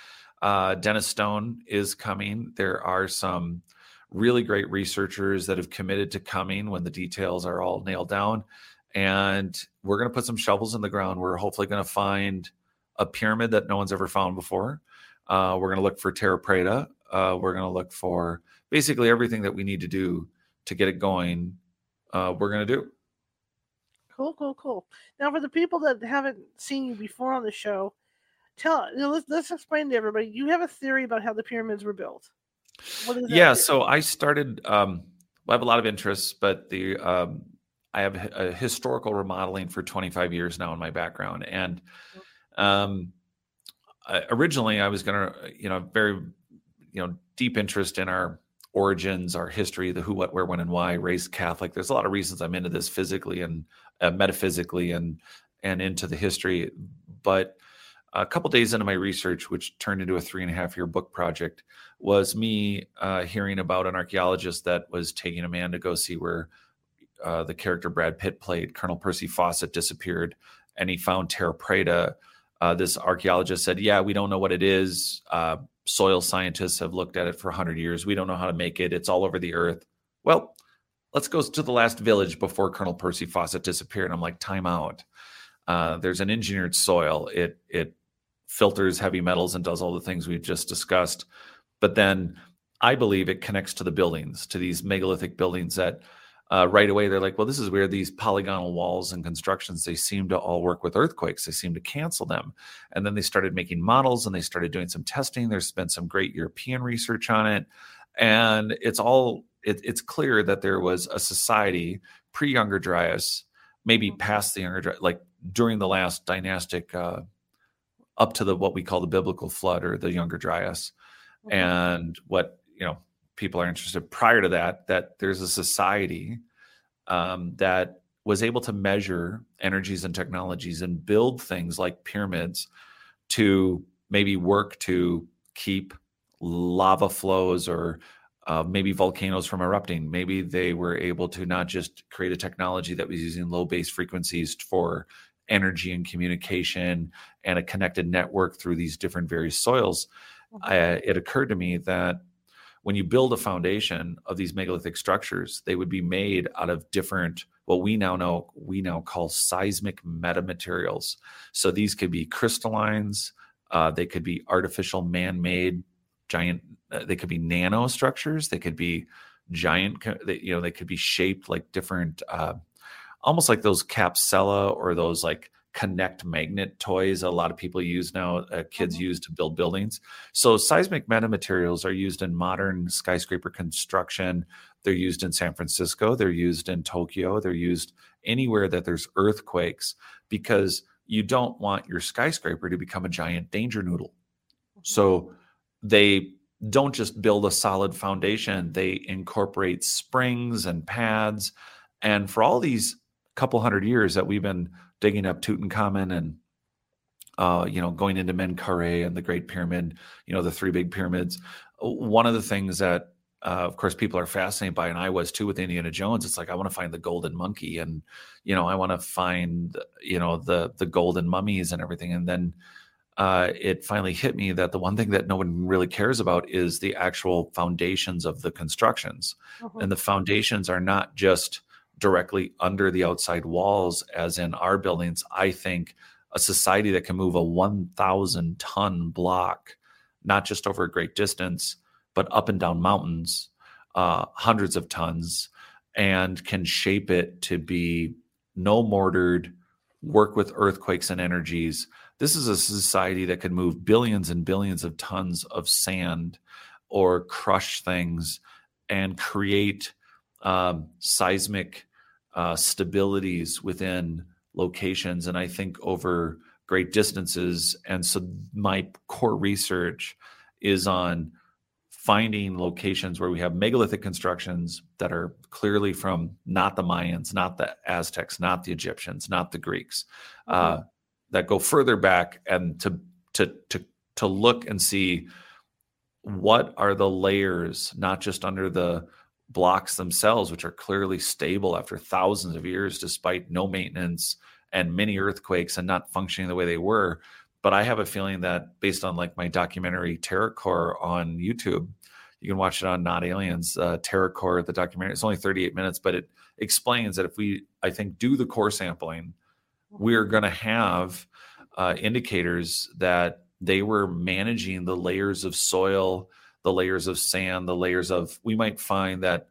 uh, Dennis Stone is coming. There are some really great researchers that have committed to coming when the details are all nailed down. And we're going to put some shovels in the ground. We're hopefully going to find a pyramid that no one's ever found before. Uh, we're going to look for Terra Preta. Uh, we're going to look for basically everything that we need to do to get it going, uh, we're going to do. Cool, cool, cool. Now, for the people that haven't seen you before on the show, tell you know, let's let's explain to everybody. You have a theory about how the pyramids were built. yeah, theory? so I started. Um, I have a lot of interests, but the um, I have a historical remodeling for 25 years now in my background, and um, originally I was going to, you know, very, you know, deep interest in our origins, our history, the who, what, where, when, and why, raised Catholic. There's a lot of reasons I'm into this physically and uh, metaphysically and and into the history. But a couple days into my research, which turned into a three and a half year book project, was me uh, hearing about an archaeologist that was taking a man to go see where uh, the character Brad Pitt played, Colonel Percy Fawcett, disappeared, and he found Terra Preta. Uh, this archaeologist said, "Yeah, we don't know what it is. Uh, soil scientists have looked at it for 100 years. We don't know how to make it. It's all over the earth. Well, let's go to the last village before Colonel Percy Fawcett disappeared. I'm like, time out. Uh, there's an engineered soil. It it filters heavy metals and does all the things we've just discussed. But then I believe it connects to the buildings, to these megalithic buildings that uh, right away they're like, well, this is where these polygonal walls and constructions they seem to all work with earthquakes. They seem to cancel them, and then they started making models and they started doing some testing. There's been some great European research on it, and it's all it, it's clear that there was a society pre Younger Dryas, maybe mm-hmm. past the Younger Dryas, like during the last dynastic. Uh, up to the what we call the biblical flood or the younger dryas mm-hmm. and what you know people are interested prior to that that there's a society um, that was able to measure energies and technologies and build things like pyramids to maybe work to keep lava flows or uh, maybe volcanoes from erupting. Maybe they were able to not just create a technology that was using low base frequencies for energy and communication and a connected network through these different various soils. Mm-hmm. I, it occurred to me that when you build a foundation of these megalithic structures, they would be made out of different, what we now know, we now call seismic metamaterials. So these could be crystallines, uh, they could be artificial man made giant, uh, they could be nanostructures, they could be giant, you know, they could be shaped like different, uh, almost like those Capsela or those like connect magnet toys a lot of people use now uh, kids mm-hmm. use to build buildings. So seismic metamaterials are used in modern skyscraper construction. They're used in san francisco. They're used in tokyo. They're used anywhere that there's earthquakes because you don't want your skyscraper to become a giant danger noodle. Mm-hmm. so they don't just build a solid foundation. They incorporate springs and pads. And for all these couple hundred years that we've been digging up Tutankhamun and uh, you know, going into Menkaure and the Great Pyramid, you know, the three big pyramids. One of the things that, uh, of course, people are fascinated by, and I was too with Indiana Jones. It's like I want to find the golden monkey, and you know, I want to find, you know, the the golden mummies and everything. And then uh, it finally hit me that the one thing that no one really cares about is the actual foundations of the constructions, uh-huh. and the foundations are not just directly under the outside walls, as in our buildings. I think a society that can move a 1,000 ton block, not just over a great distance, but up and down mountains, uh, hundreds of tons, and can shape it to be no mortared, work with earthquakes and energies. This is a society that can move billions and billions of tons of sand or crush things and create um, seismic uh, stabilities within locations and I think over great distances. And so my core research is on finding locations where we have megalithic constructions that are clearly from not the Mayans, not the Aztecs, not the Egyptians, not the Greeks, uh, mm-hmm. that go further back and to to to to look and see what are the layers, not just under the blocks themselves, which are clearly stable after thousands of years, despite no maintenance and many earthquakes and not functioning the way they were. But I have a feeling that based on like my documentary Terra Core on YouTube, you can watch it on Not Aliens, uh, Terra Core, the documentary. It's only 38 minutes, but it explains that if we, I think, do the core sampling, we're going to have uh, indicators that they were managing the layers of soil, the layers of sand, the layers of, we might find that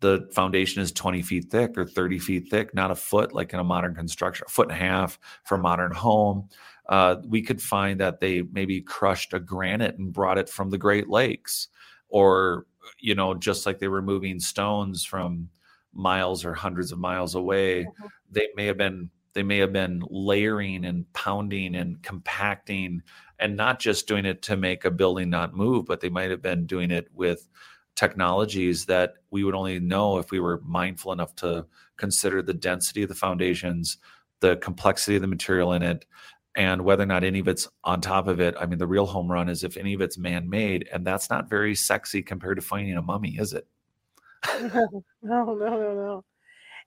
the foundation is 20 feet thick or 30 feet thick, not a foot like in a modern construction, a foot and a half for a modern home. Uh, we could find that they maybe crushed a granite and brought it from the Great Lakes, or you know, just like they were moving stones from miles or hundreds of miles away, mm-hmm. they may have been they may have been layering and pounding and compacting and not just doing it to make a building not move, but they might have been doing it with technologies that we would only know if we were mindful enough to consider the density of the foundations, the complexity of the material in it, and whether or not any of it's on top of it. I mean, the real home run is if any of it's man made, and that's not very sexy compared to finding a mummy, is it? no, no, no, no.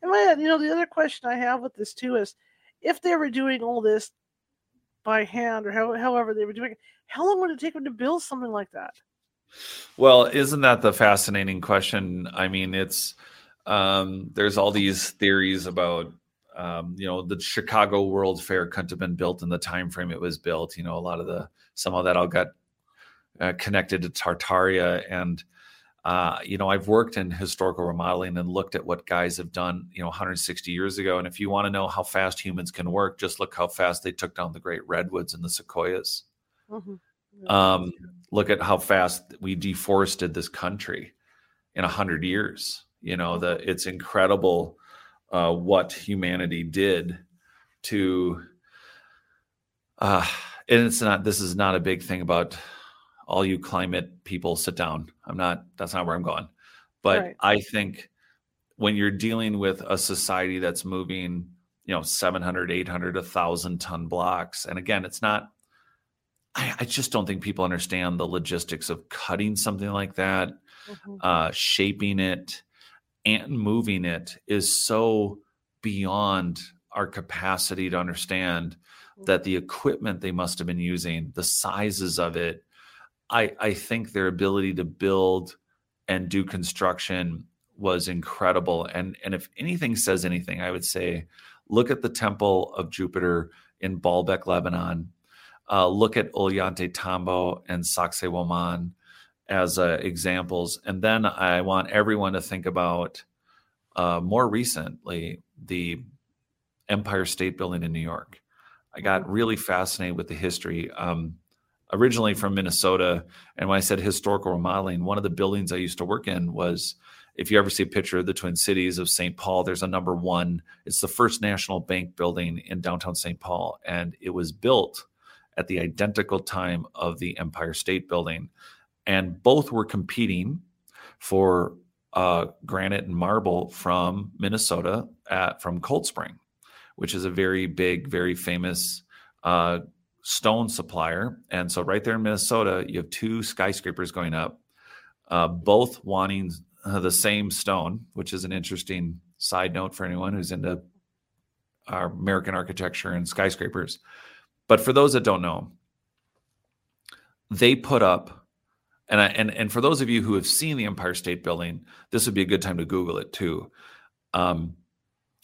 And my, you know, the other question I have with this too is if they were doing all this by hand or how, however they were doing it, how long would it take them to build something like that? Well, isn't that the fascinating question? I mean, it's um, there's all these theories about um, you know the Chicago World Fair couldn't have been built in the time frame it was built. You know, a lot of the some of that all got uh, connected to Tartaria, and uh, you know I've worked in historical remodeling and looked at what guys have done. You know, 160 years ago, and if you want to know how fast humans can work, just look how fast they took down the great redwoods and the sequoias. Mm-hmm. Um, look at how fast we deforested this country in a hundred years. You know, the it's incredible uh, what humanity did to. Uh, and it's not. This is not a big thing about all you climate people. Sit down. I'm not. That's not where I'm going. But right. I think when you're dealing with a society that's moving, you know, 700, 800, 1,000 ton blocks, and again, it's not I, I, just don't think people understand the logistics of cutting something like that, mm-hmm. uh, shaping it, and moving it is so beyond our capacity to understand mm-hmm. that the equipment they must have been using, the sizes of it, I, I think their ability to build and do construction was incredible. And and if anything says anything, I would say look at the Temple of Jupiter in Baalbek, Lebanon uh, look at Ollantaytambo and Sacsayhuaman as uh, examples. And then I want everyone to think about uh, more recently the Empire State Building in New York. I got mm-hmm. really fascinated with the history. Um, originally from Minnesota, and when I said historical remodeling, one of the buildings I used to work in was. If you ever see a picture of the Twin Cities of St. Paul, there's a number one. It's the first national bank building in downtown St. Paul, and it was built at the identical time of the Empire State Building. And both were competing for uh, granite and marble from Minnesota at from Cold Spring, which is a very big, very famous uh, stone supplier. And so, right there in Minnesota, you have two skyscrapers going up, uh, both wanting uh, the same stone, which is an interesting side note for anyone who's into our American architecture and skyscrapers. But for those that don't know, they put up and I, and and for those of you who have seen the Empire State Building, this would be a good time to Google it too, um,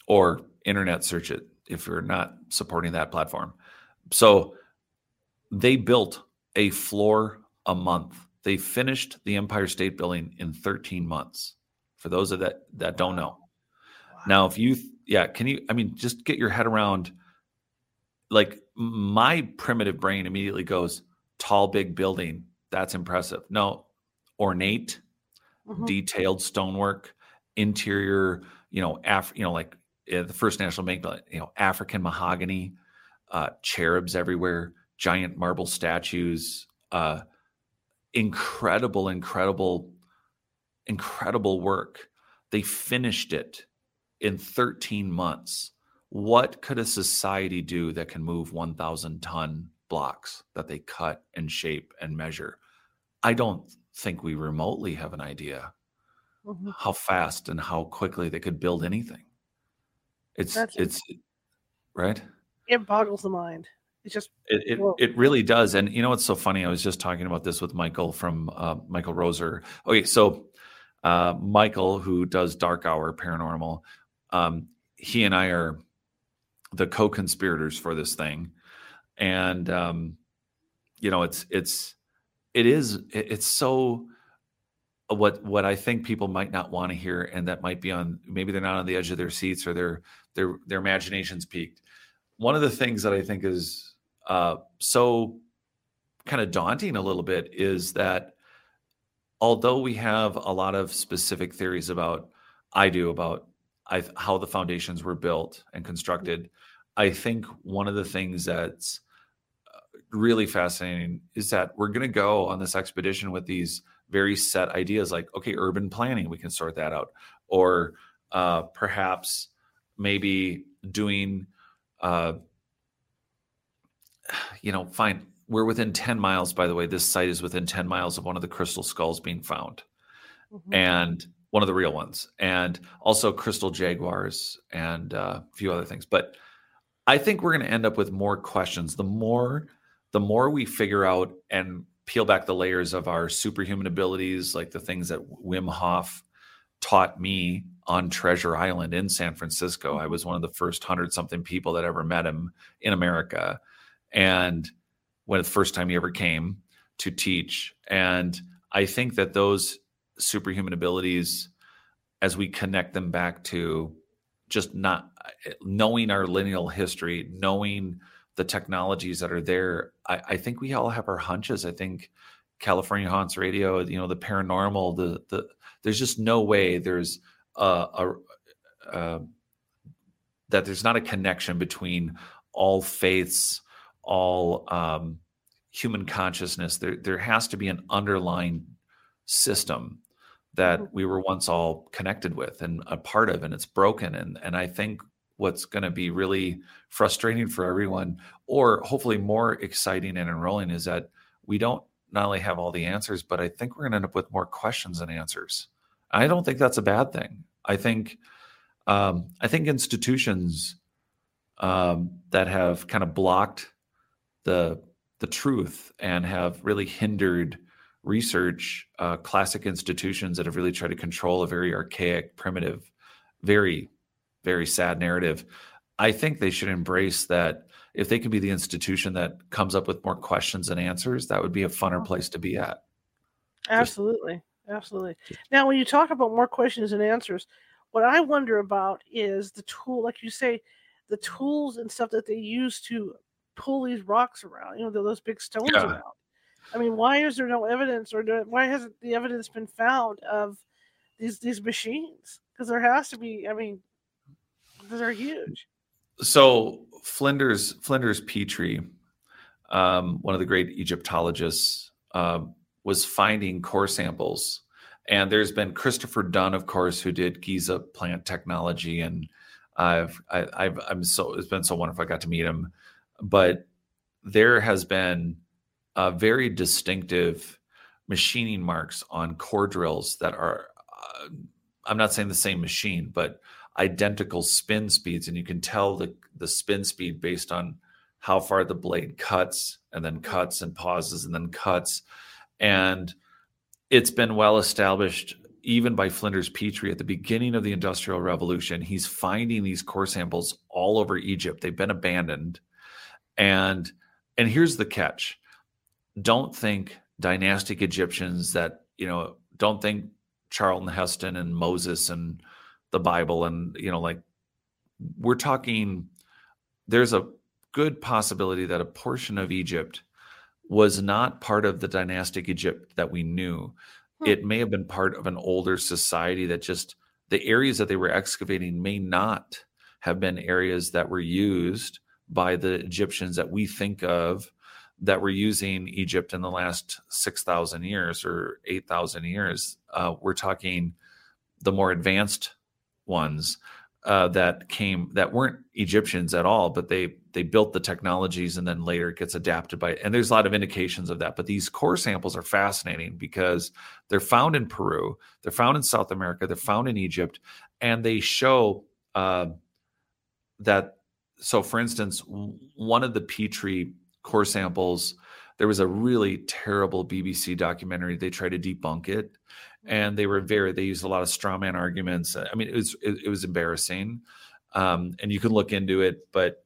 or internet search it if you're not supporting that platform. So they built a floor a month. They finished the Empire State Building in 13 months. For those of that that don't know, wow. now if you yeah, can you? I mean, just get your head around. Like my primitive brain immediately goes tall, big building that's impressive. No, ornate, mm-hmm. detailed stonework, interior, you know, Af- you know, like uh, the first national bank, you know, African mahogany, uh, cherubs everywhere, giant marble statues, uh, incredible, incredible, incredible work. They finished it in 13 months. What could a society do that can move 1,000 ton blocks that they cut and shape and measure. I don't think we remotely have an idea mm-hmm. how fast and how quickly they could build anything. It's That's it's right. It boggles the mind. It's just it it, it, really does. And you know what's so funny? I was just talking about this with Michael from uh, Michael Roser. Okay, so uh, Michael, who does Dark Hour Paranormal, um, he and I are the co-conspirators for this thing and um, you know it's it's it is it's so what what I think people might not want to hear, and that might be on maybe they're not on the edge of their seats or their their their imaginations peaked. One of the things that I think is uh, so kind of daunting a little bit is that although we have a lot of specific theories about I do about I, how the foundations were built and constructed, I think one of the things that's really fascinating is that we're going to go on this expedition with these very set ideas like okay urban planning we can sort that out. Or uh, perhaps maybe doing uh, you know fine we're within 10 miles by the way this site is within 10 miles of one of the crystal skulls being found mm-hmm. and one of the real ones and also crystal jaguars and uh, a few other things but i think we're going to end up with more questions the more the more we figure out and peel back the layers of our superhuman abilities, like the things that Wim Hof taught me on Treasure Island in San Francisco. I was one of the first hundred something people that ever met him in America. And when the first time he ever came to teach. And I think that those superhuman abilities, as we connect them back to just not knowing our lineal history, knowing the technologies that are there, I, I, think we all have our hunches. I think California Haunts Radio, you know, the paranormal, the the there's just no way there's a, a, a that there's not a connection between all faiths, all um, human consciousness. There there has to be an underlying system that mm-hmm. we were once all connected with and a part of, and it's broken. And and I think what's going to be really frustrating for everyone, or hopefully more exciting and enrolling, is that we don't not only have all the answers, but I think we're going to end up with more questions than answers. I don't think that's a bad thing. I think um, I think institutions um, that have kind of blocked the the truth and have really hindered research, uh, classic institutions that have really tried to control a very archaic, primitive, very very sad narrative. I think they should embrace that if they can be the institution that comes up with more questions and answers, that would be a funner place to be at. Absolutely. Absolutely. Now, when you talk about more questions and answers, what I wonder about is the tool, like you say, the tools and stuff that they use to pull these rocks around, you know, those big stones yeah. around. I mean, why is there no evidence, or why hasn't the evidence been found of these these machines? Because there has to be. I mean, those are huge. So Flinders Flinders Petrie, um, one of the great Egyptologists, uh, was finding core samples and there's been Christopher Dunn, of course, who did Giza plant technology, and I've I, have i I'm so it's been so wonderful. I got to meet him, but there has been very distinctive machining marks on core drills that are. Uh, I'm not saying the same machine, but identical spin speeds, and you can tell the the spin speed based on how far the blade cuts and then cuts and pauses and then cuts, and it's been well established even by Flinders Petrie at the beginning of the Industrial Revolution. He's finding these core samples all over Egypt. They've been abandoned. And and here's the catch. Don't think dynastic Egyptians that, you know, don't think Charlton Heston and Moses and the Bible and, you know, like we're talking there's a good possibility that a portion of Egypt was not part of the dynastic Egypt that we knew. Hmm. It may have been part of an older society that just the areas that they were excavating may not have been areas that were used by the Egyptians that we think of that were using Egypt in the last 6,000 years or 8,000 years. Uh, we're talking the more advanced ones uh, that came that weren't Egyptians at all, but they they built the technologies and then later it gets adapted by and there's a lot of indications of that. But these core samples are fascinating because they're found in Peru, they're found in South America, they're found in Egypt, and they show uh, that. So, for instance, one of the Petrie core samples, there was a really terrible BBC documentary. They tried to debunk it and they were very they used a lot of straw man arguments i mean it was it, it was embarrassing um, and you can look into it but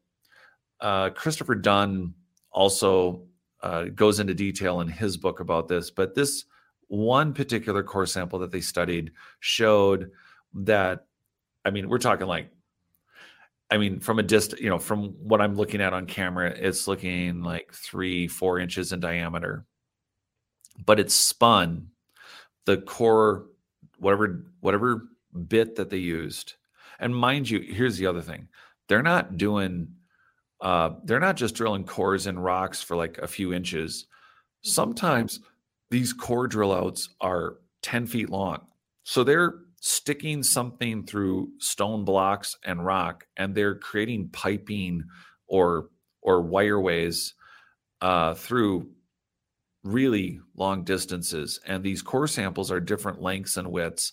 uh, christopher dunn also uh, goes into detail in his book about this but this one particular core sample that they studied showed that i mean we're talking like i mean from a distance you know from what i'm looking at on camera it's looking like three four inches in diameter. But it's spun the core whatever whatever bit that they used. And mind you here's the other thing. They're not doing uh, they're not just drilling cores in rocks for like a few inches. Sometimes these core drill outs are 10 feet long. So they're sticking something through stone blocks and rock and they're creating piping or or wireways uh, through really long distances. And these core samples are different lengths and widths.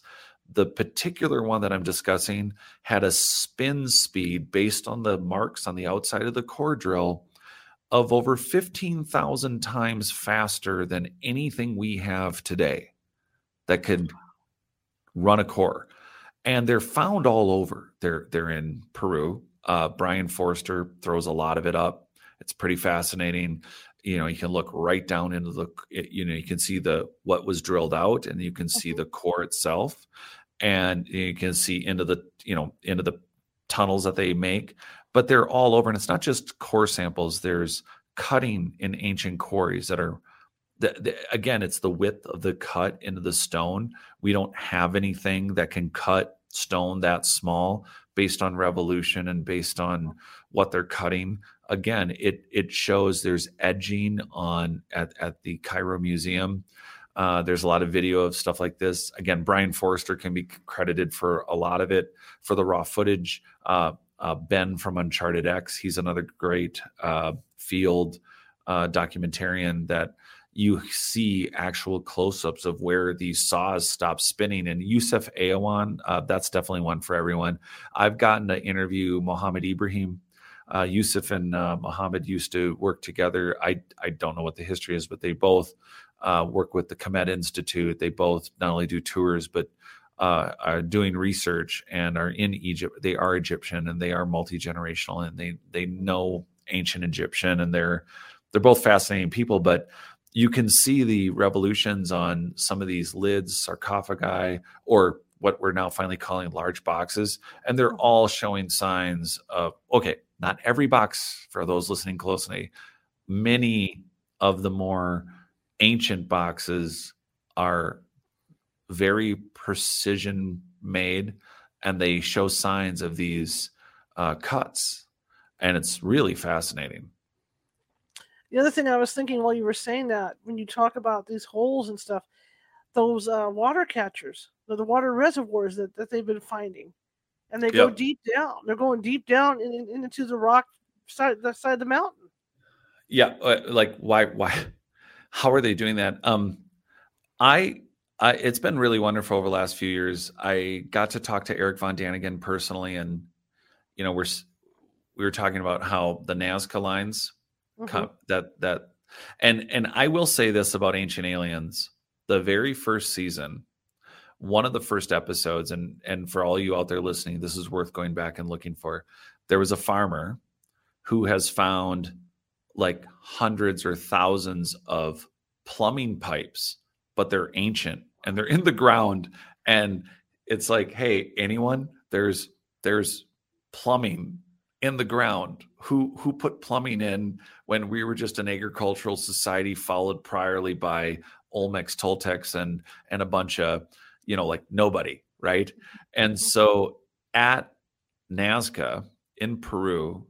The particular one that I'm discussing had a spin speed based on the marks on the outside of the core drill of over 15,000 times faster than anything we have today that could run a core. And they're found all over. They're they're in Peru. Uh, Brien Foerster throws a lot of it up. It's pretty fascinating you know you can look right down into the you know you can see the what was drilled out and you can see the core itself and you can see into the you know into the tunnels that they make but they're all over and it's not just core samples there's cutting in ancient quarries that are the, the, again it's the width of the cut into the stone we don't have anything that can cut stone that small based on revolution and based on what they're cutting again, it it shows there's edging on at, at the Cairo Museum. Uh, there's a lot of video of stuff like this. Again, Brien Foerster can be credited for a lot of it for the raw footage. Uh, uh, ben from Uncharted X, he's another great uh, field uh, documentarian that you see actual close-ups of where these saws stop spinning. And Yusuf Awyan, uh, that's definitely one for everyone. I've gotten to interview Mohammed Ibrahim uh, Yusuf and uh, Muhammad used to work together. I I don't know what the history is, but they both uh, work with the Kemet Institute. They both not only do tours but uh, are doing research and are in Egypt. They are Egyptian and they are multi generational and they they know ancient Egyptian and they're they're both fascinating people. But you can see the revolutions on some of these lids, sarcophagi, or what we're now finally calling large boxes, and they're all showing signs of okay not every box for those listening closely many of the more ancient boxes are very precision made and they show signs of these uh, cuts and it's really fascinating the other thing i was thinking while you were saying that when you talk about these holes and stuff those uh, water catchers, the, the water reservoirs that, that they've been finding, and they yep. go deep down. They're going deep down in, in, into the rock side, the side of the mountain. Yeah, uh, like why? Why? How are they doing that? Um, I, I, it's been really wonderful over the last few years. I got to talk to Erich von Däniken personally, and you know, we're we were talking about how the Nazca lines mm-hmm. that that and and I will say this about Ancient Aliens: the very first season, one of the first episodes, and and for all you out there listening, this is worth going back and looking for. There was a farmer who has found like hundreds or thousands of plumbing pipes, but they're ancient and they're in the ground. And it's like, hey, anyone, there's there's plumbing in the ground who who put plumbing in when we were just an agricultural society followed priorly by olmecs toltecs and and a bunch of you know like nobody right and mm-hmm. so at nazca in peru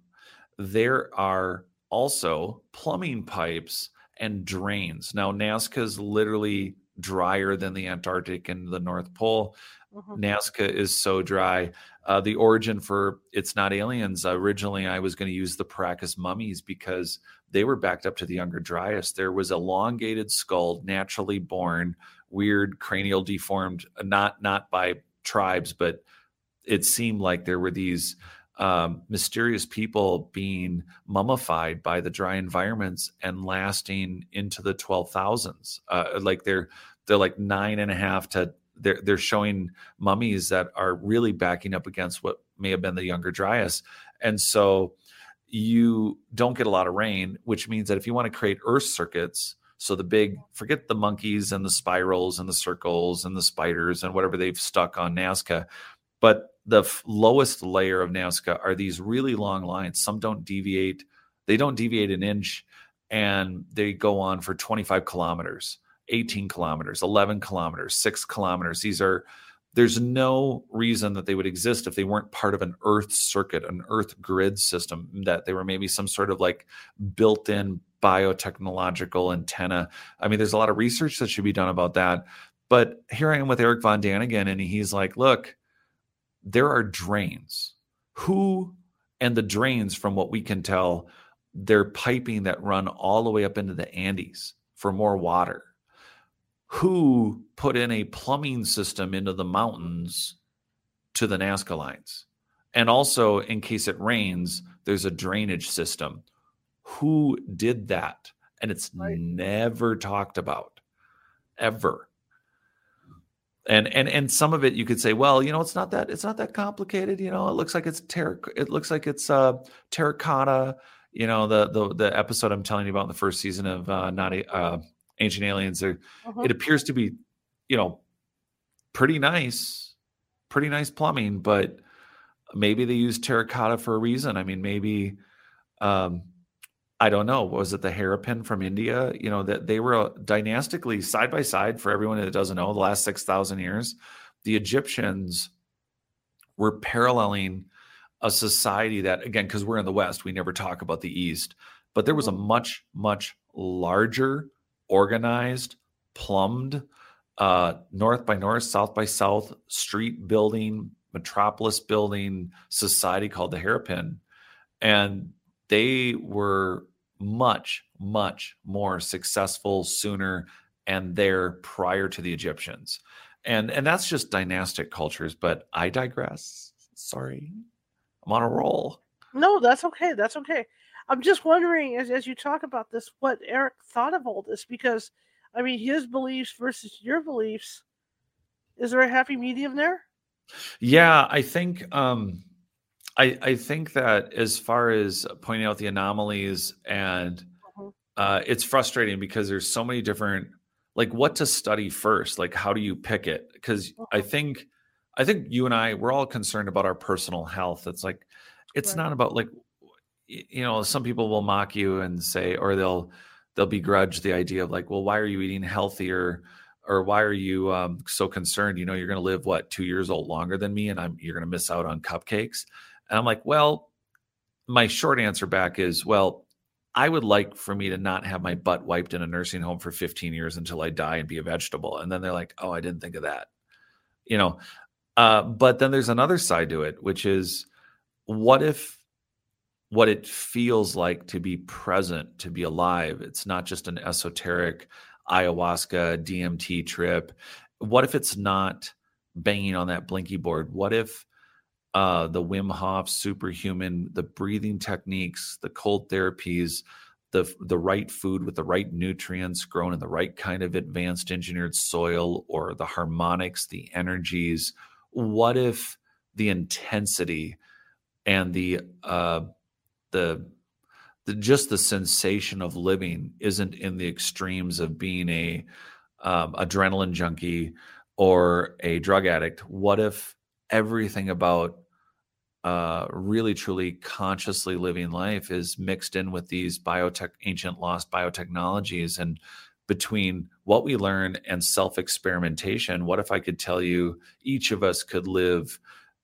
there are also plumbing pipes and drains now nazca is literally drier than the antarctic and the north pole Mm-hmm. Nazca is so dry. Uh, the origin for It's Not Aliens, originally I was going to use the Paracas mummies because they were backed up to the Younger Dryas. There was elongated skull, naturally born, weird cranial deformed, not not by tribes, but it seemed like there were these um, mysterious people being mummified by the dry environments and lasting into the 12,000s. Uh, like they're they're like nine and a half to they're they're showing mummies that are really backing up against what may have been the younger Dryas, and so you don't get a lot of rain, which means that if you want to create Earth circuits, so the big forget the monkeys and the spirals and the circles and the spiders and whatever they've stuck on Nazca, but the f- lowest layer of Nazca are these really long lines. Some don't deviate; they don't deviate an inch, and they go on for 25 kilometers 18 kilometers, 11 kilometers, six kilometers. These are, there's no reason that they would exist if they weren't part of an Earth circuit, an Earth grid system, that they were maybe some sort of like built in biotechnological antenna. I mean, there's a lot of research that should be done about that. But here I am with Erich von Däniken, and he's like, look, there are drains. Who and the drains, from what we can tell, they're piping that run all the way up into the Andes for more water who put in a plumbing system into the mountains to the Nazca lines. And also, in case it rains, there's a drainage system. Who did that? And it's right. never talked about, ever. And and and some of it you could say, well, you know, it's not that it's not that complicated. You know, it looks like it's terra, it looks like it's uh, terracotta. You know, the the the episode I'm telling you about in the first season of uh, not a, uh, Ancient Aliens. There, uh-huh. it appears to be, you know, pretty nice, pretty nice plumbing, but maybe they use terracotta for a reason. I mean, maybe, um, I don't know. Was it the Harappan from India? You know that they were dynastically side by side. For everyone that doesn't know, the last six thousand years, the Egyptians were paralleling a society that, again, because we're in the West, we never talk about the East, but there was a much, much larger organized, plumbed, uh, north by north, south by south, street building, metropolis building society called the Harappan. And they were much, much more successful sooner and there prior to the Egyptians. And and that's just dynastic cultures, but I digress. Sorry. I'm on a roll. No, that's okay. That's okay. I'm just wondering, as, as you talk about this, what Eric thought of all this, because I mean, his beliefs versus your beliefs. Is there a happy medium there? Yeah, I think um, I I think that as far as pointing out the anomalies and uh-huh. uh, it's frustrating because there's so many different like what to study first. Like how do you pick it? Because uh-huh. I think I think you and I we're all concerned about our personal health. It's like it's right. not about like you know some people will mock you and say or they'll they'll begrudge the idea of like well why are you eating healthier or why are you um, so concerned you know you're going to live what two years old longer than me and i'm you're going to miss out on cupcakes and i'm like well my short answer back is well I would like for me to not have my butt wiped in a nursing home for 15 years until I die and be a vegetable. And then they're like, oh, I didn't think of that. You know, uh, but then there's another side to it, which is what if what it feels like to be present, to be alive? It's not just an esoteric ayahuasca DMT trip. What if it's not banging on that blinky board? What if uh, the Wim Hof superhuman, the breathing techniques, the cold therapies, the the right food with the right nutrients grown in the right kind of advanced engineered soil, or the harmonics, the energies. What if the intensity and the uh, the the just the sensation of living isn't in the extremes of being a um, adrenaline junkie or a drug addict. What if everything about uh, really truly consciously living life is mixed in with these biotech ancient lost biotechnologies. And between what we learn and self experimentation what if i could tell you each of us could live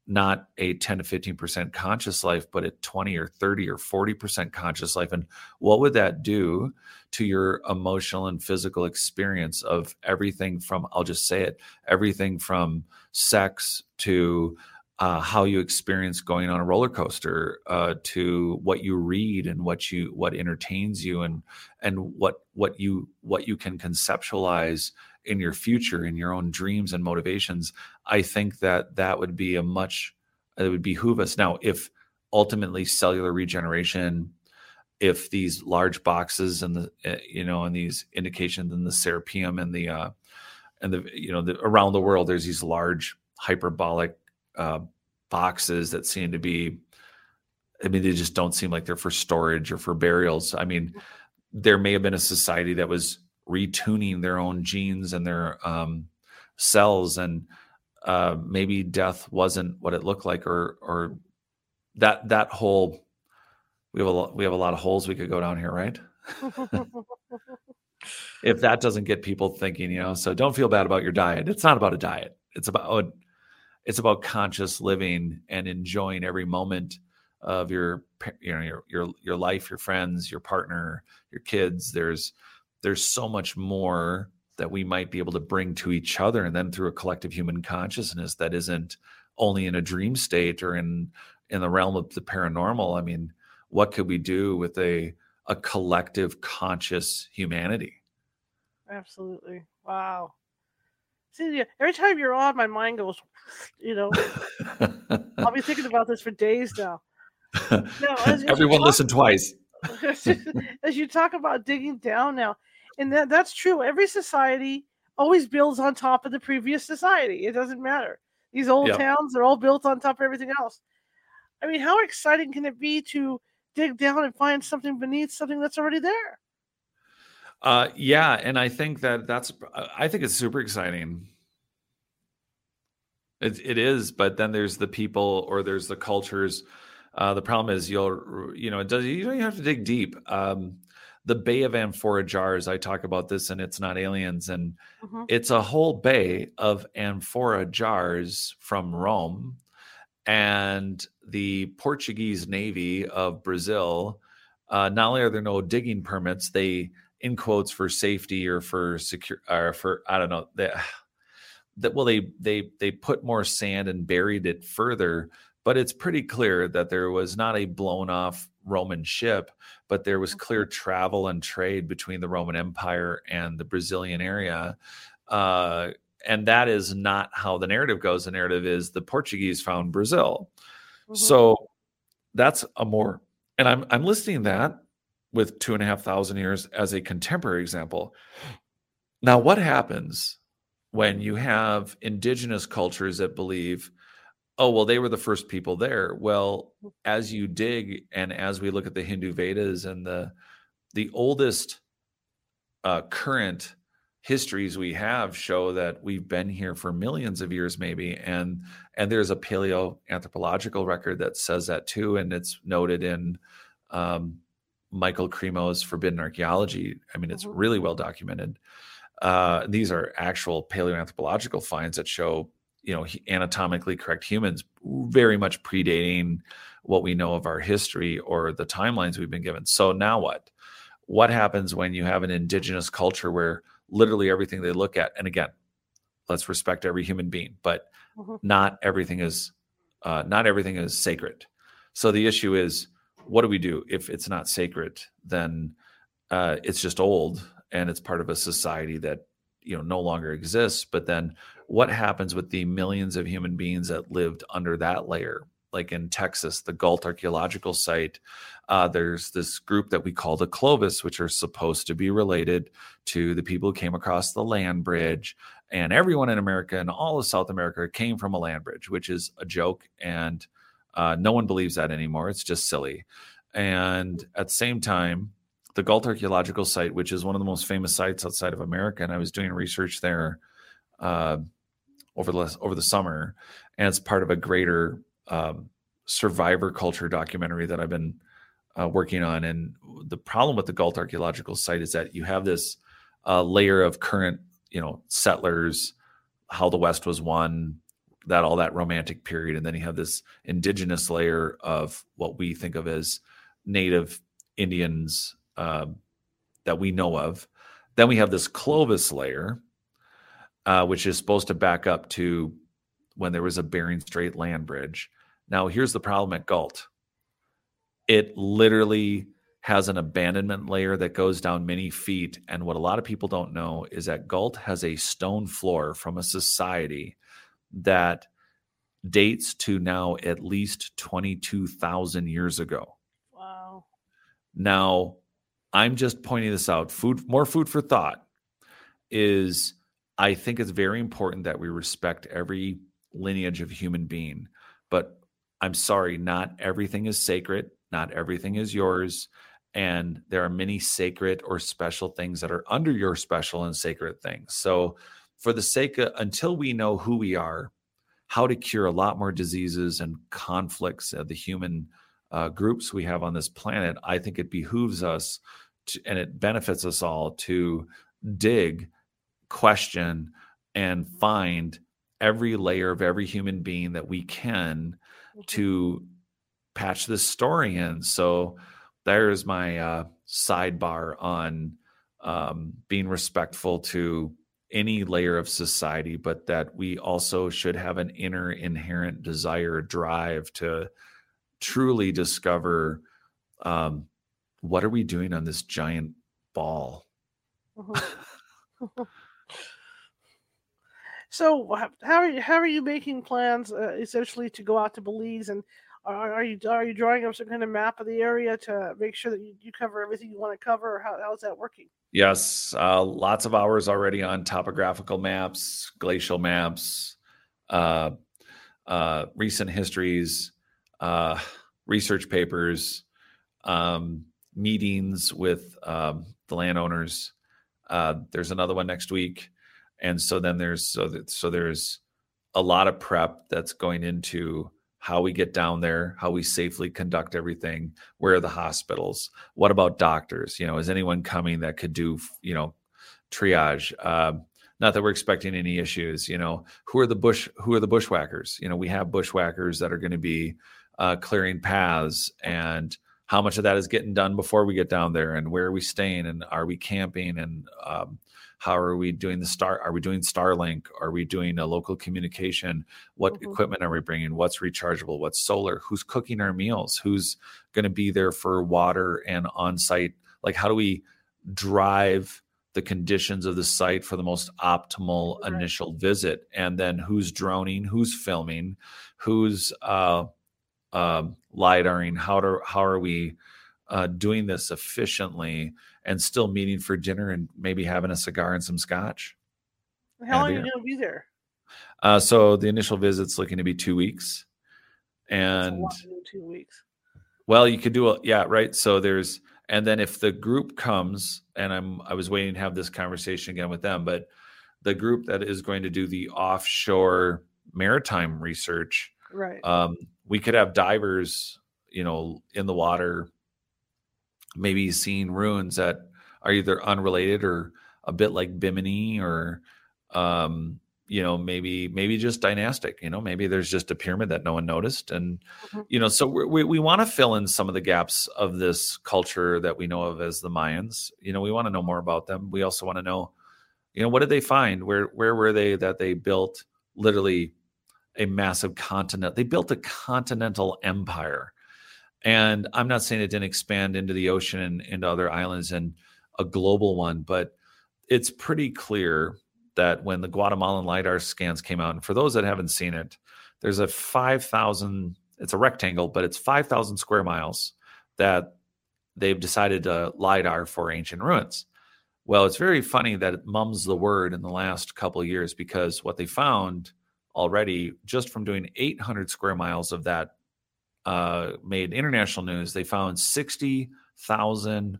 not a 10 to 15% conscious life but a 20 or 30 or 40% conscious life? And what would that do to your emotional and physical experience of everything from i'll just say it everything from sex to uh, how you experience going on a roller coaster uh, to what you read and what you what entertains you and and what what you what you can conceptualize in your future in your own dreams and motivations i think that that would be a much it would behoove us. Now if ultimately cellular regeneration if these large boxes and the uh, you know and these indications in the serapeum and the uh and the you know the, around the world there's these large hyperbolic uh, boxes that seem to be i mean they just don't seem like they're for storage or for burials. I mean there may have been a society that was retuning their own genes and their um, cells and uh, maybe death wasn't what it looked like or or that that whole we have a lot, we have a lot of holes we could go down here right? If that doesn't get people thinking you know so don't feel bad about your diet. It's not about a diet. It's about it's about conscious living and enjoying every moment of your you know your your your life your friends your partner your kids. There's there's so much more that we might be able to bring to each other and then through a collective human consciousness that isn't only in a dream state or in in the realm of the paranormal. I mean what could we do with a a collective conscious humanity? Absolutely. Wow See, every time you're on, my mind goes, you know, I'll be thinking about this for days now. now as, Everyone talk, listen twice. as you talk about digging down now, and that, that's true. Every society always builds on top of the previous society. It doesn't matter. These old yep. towns are all built on top of everything else. I mean, how exciting can it be to dig down and find something beneath something that's already there? Uh, yeah, and I think that that's I think it's super exciting. It, it is, but then there's the people or there's the cultures. Uh, the problem is you'll you know it does you don't have to dig deep. Um, the Bay of Amphora jars, I talk about this, and it's not aliens, and mm-hmm. it's a whole bay of amphora jars from Rome, and the Portuguese Navy of Brazil. Uh, not only are there no digging permits, they in quotes for safety or for secure or for I don't know that that well they they they put more sand and buried it further but it's pretty clear that there was not a blown off Roman ship but there was clear travel and trade between the Roman Empire and the Brazilian area uh, and that is not how the narrative goes. The narrative is the Portuguese found Brazil. Mm-hmm. so that's a more and I'm I'm listing that with two and a half thousand years as a contemporary example. Now, what happens when you have indigenous cultures that believe, oh, well, they were the first people there? Well, as you dig and as we look at the Hindu Vedas and the the oldest uh, current histories we have show that we've been here for millions of years maybe and and there's a paleo anthropological record that says that too and it's noted in um, Michael Cremo's Forbidden Archaeology. I mean, it's mm-hmm. really well documented. Uh, these are actual paleoanthropological finds that show, you know anatomically correct humans very much predating what we know of our history or the timelines we've been given so now what what happens when you have an indigenous culture where literally everything they look at and again let's respect every human being but mm-hmm. not everything is uh, not everything is sacred so the issue is what do we do if it's not sacred? Then uh, it's just old and it's part of a society that you know no longer exists. But then what happens with the millions of human beings that lived under that layer? Like in texas the gault archaeological site uh, there's this group that we call the clovis which are supposed to be related to the people who came across the land bridge. And everyone in america and all of south america came from a land bridge which is a joke. And uh, no one believes that anymore it's just silly and at the same time the Gault Archaeological Site, which is one of the most famous sites outside of America, and I was doing research there uh, over the over the summer, and it's part of a greater um, survivor culture documentary that I've been uh, working on. And the problem with the Gault Archaeological Site is that you have this uh, layer of current, you know, settlers, how the West was won, that all that romantic period, and then you have this indigenous layer of what we think of as native Indians uh, that we know of. Then we have this Clovis layer, uh, which is supposed to back up to when there was a Bering Strait land bridge. Now, here's the problem at Gault it literally has an abandonment layer that goes down many feet. And what a lot of people don't know is that Gault has a stone floor from a society that dates to now at least 22,000 years ago. Wow. Now, I'm just pointing this out. Food, more food for thought is I think it's very important that we respect every lineage of human being. But I'm sorry, not everything is sacred, not everything is yours. And there are many sacred or special things that are under your special and sacred things. So, for the sake of until we know who we are, how to cure a lot more diseases and conflicts of the human uh, groups we have on this planet, I think it behooves us to, and it benefits us all to dig, question, and find every layer of every human being that we can mm-hmm. to patch this story in. So there's my uh, sidebar on um, being respectful to any layer of society, but that we also should have an inner inherent desire, drive to truly discover um, what are we doing on this giant ball? Mm-hmm. so how are you, how are you making plans uh, essentially to go out to Belize and are, are, you are you drawing up some kind of map of the area to make sure that you, you cover everything you want to cover? Or how, how's that working? Yes, uh, lots of hours already on topographical maps, glacial maps, uh, uh recent histories, uh, research papers. Um, meetings with um, the landowners. Uh, there's another one next week, and so then there's so so there's a lot of prep that's going into how we get down there, how we safely conduct everything. Where are the hospitals? What about doctors? You know, is anyone coming that could do you know triage? Uh, not that we're expecting any issues. You know, who are the bush? Who are the bushwhackers? You know, we have bushwhackers that are going to be uh, clearing paths and how much of that is getting done before we get down there and where are we staying and are we camping and um, how are we doing the star are we doing starlink? Are we doing a local communication? What mm-hmm. equipment are we bringing? What's rechargeable? What's solar? Who's cooking our meals? Who's going to be there for water and on site like how do we drive the conditions of the site for the most optimal right. initial visit? And then who's droning? Who's filming? Who's uh, um, lidaring? How do how are we uh, doing this efficiently and still meeting for dinner and maybe having a cigar and some scotch? How long are you going to be there? Uh, so the initial visit's looking to be two weeks, and two weeks. Well, you could do a yeah, right. So there's and then if the group comes, and I'm I was waiting to have this conversation again with them, but the group that is going to do the offshore maritime research, right? Um, we could have divers, you know, in the water, maybe seeing ruins that are either unrelated or a bit like Bimini or um, you know maybe maybe just dynastic you know maybe there's just a pyramid that no one noticed. And mm-hmm. you know so we we want to fill in some of the gaps of this culture that we know of as the mayans. You know we want to know more about them. We also want to know you know what did they find? Where where were they that they built literally a massive continent? They built a continental empire and i'm not saying it didn't expand into the ocean and into other islands and a global one but it's pretty clear that when the Guatemalan LiDAR scans came out, and for those that haven't seen it, there's a 5,000, it's a rectangle, but it's 5,000 square miles that they've decided to LiDAR for ancient ruins. Well, it's very funny that it mums the word in the last couple years because what they found already, just from doing 800 square miles of that, uh, made international news. They found 60,000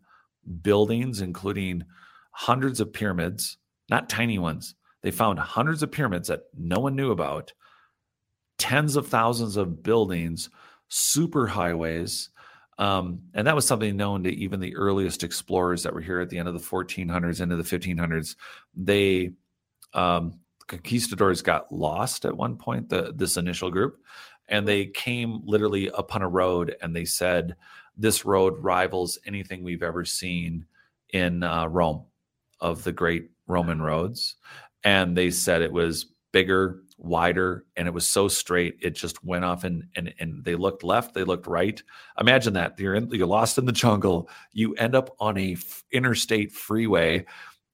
buildings, including hundreds of pyramids, not tiny ones. They found hundreds of pyramids that no one knew about, tens of thousands of buildings, super highways. Um, and that was something known to even the earliest explorers that were here at the end of the 1400s into the 1500s. They, um, conquistadors got lost at one point, the, this initial group, and they came literally upon a road and they said, This road rivals anything we've ever seen in uh, Rome of the great Roman roads. And they said it was bigger, wider, and it was so straight, it just went off and and, and they looked left, they looked right. Imagine that. You're in, you're lost in the jungle. You end up on a f- interstate freeway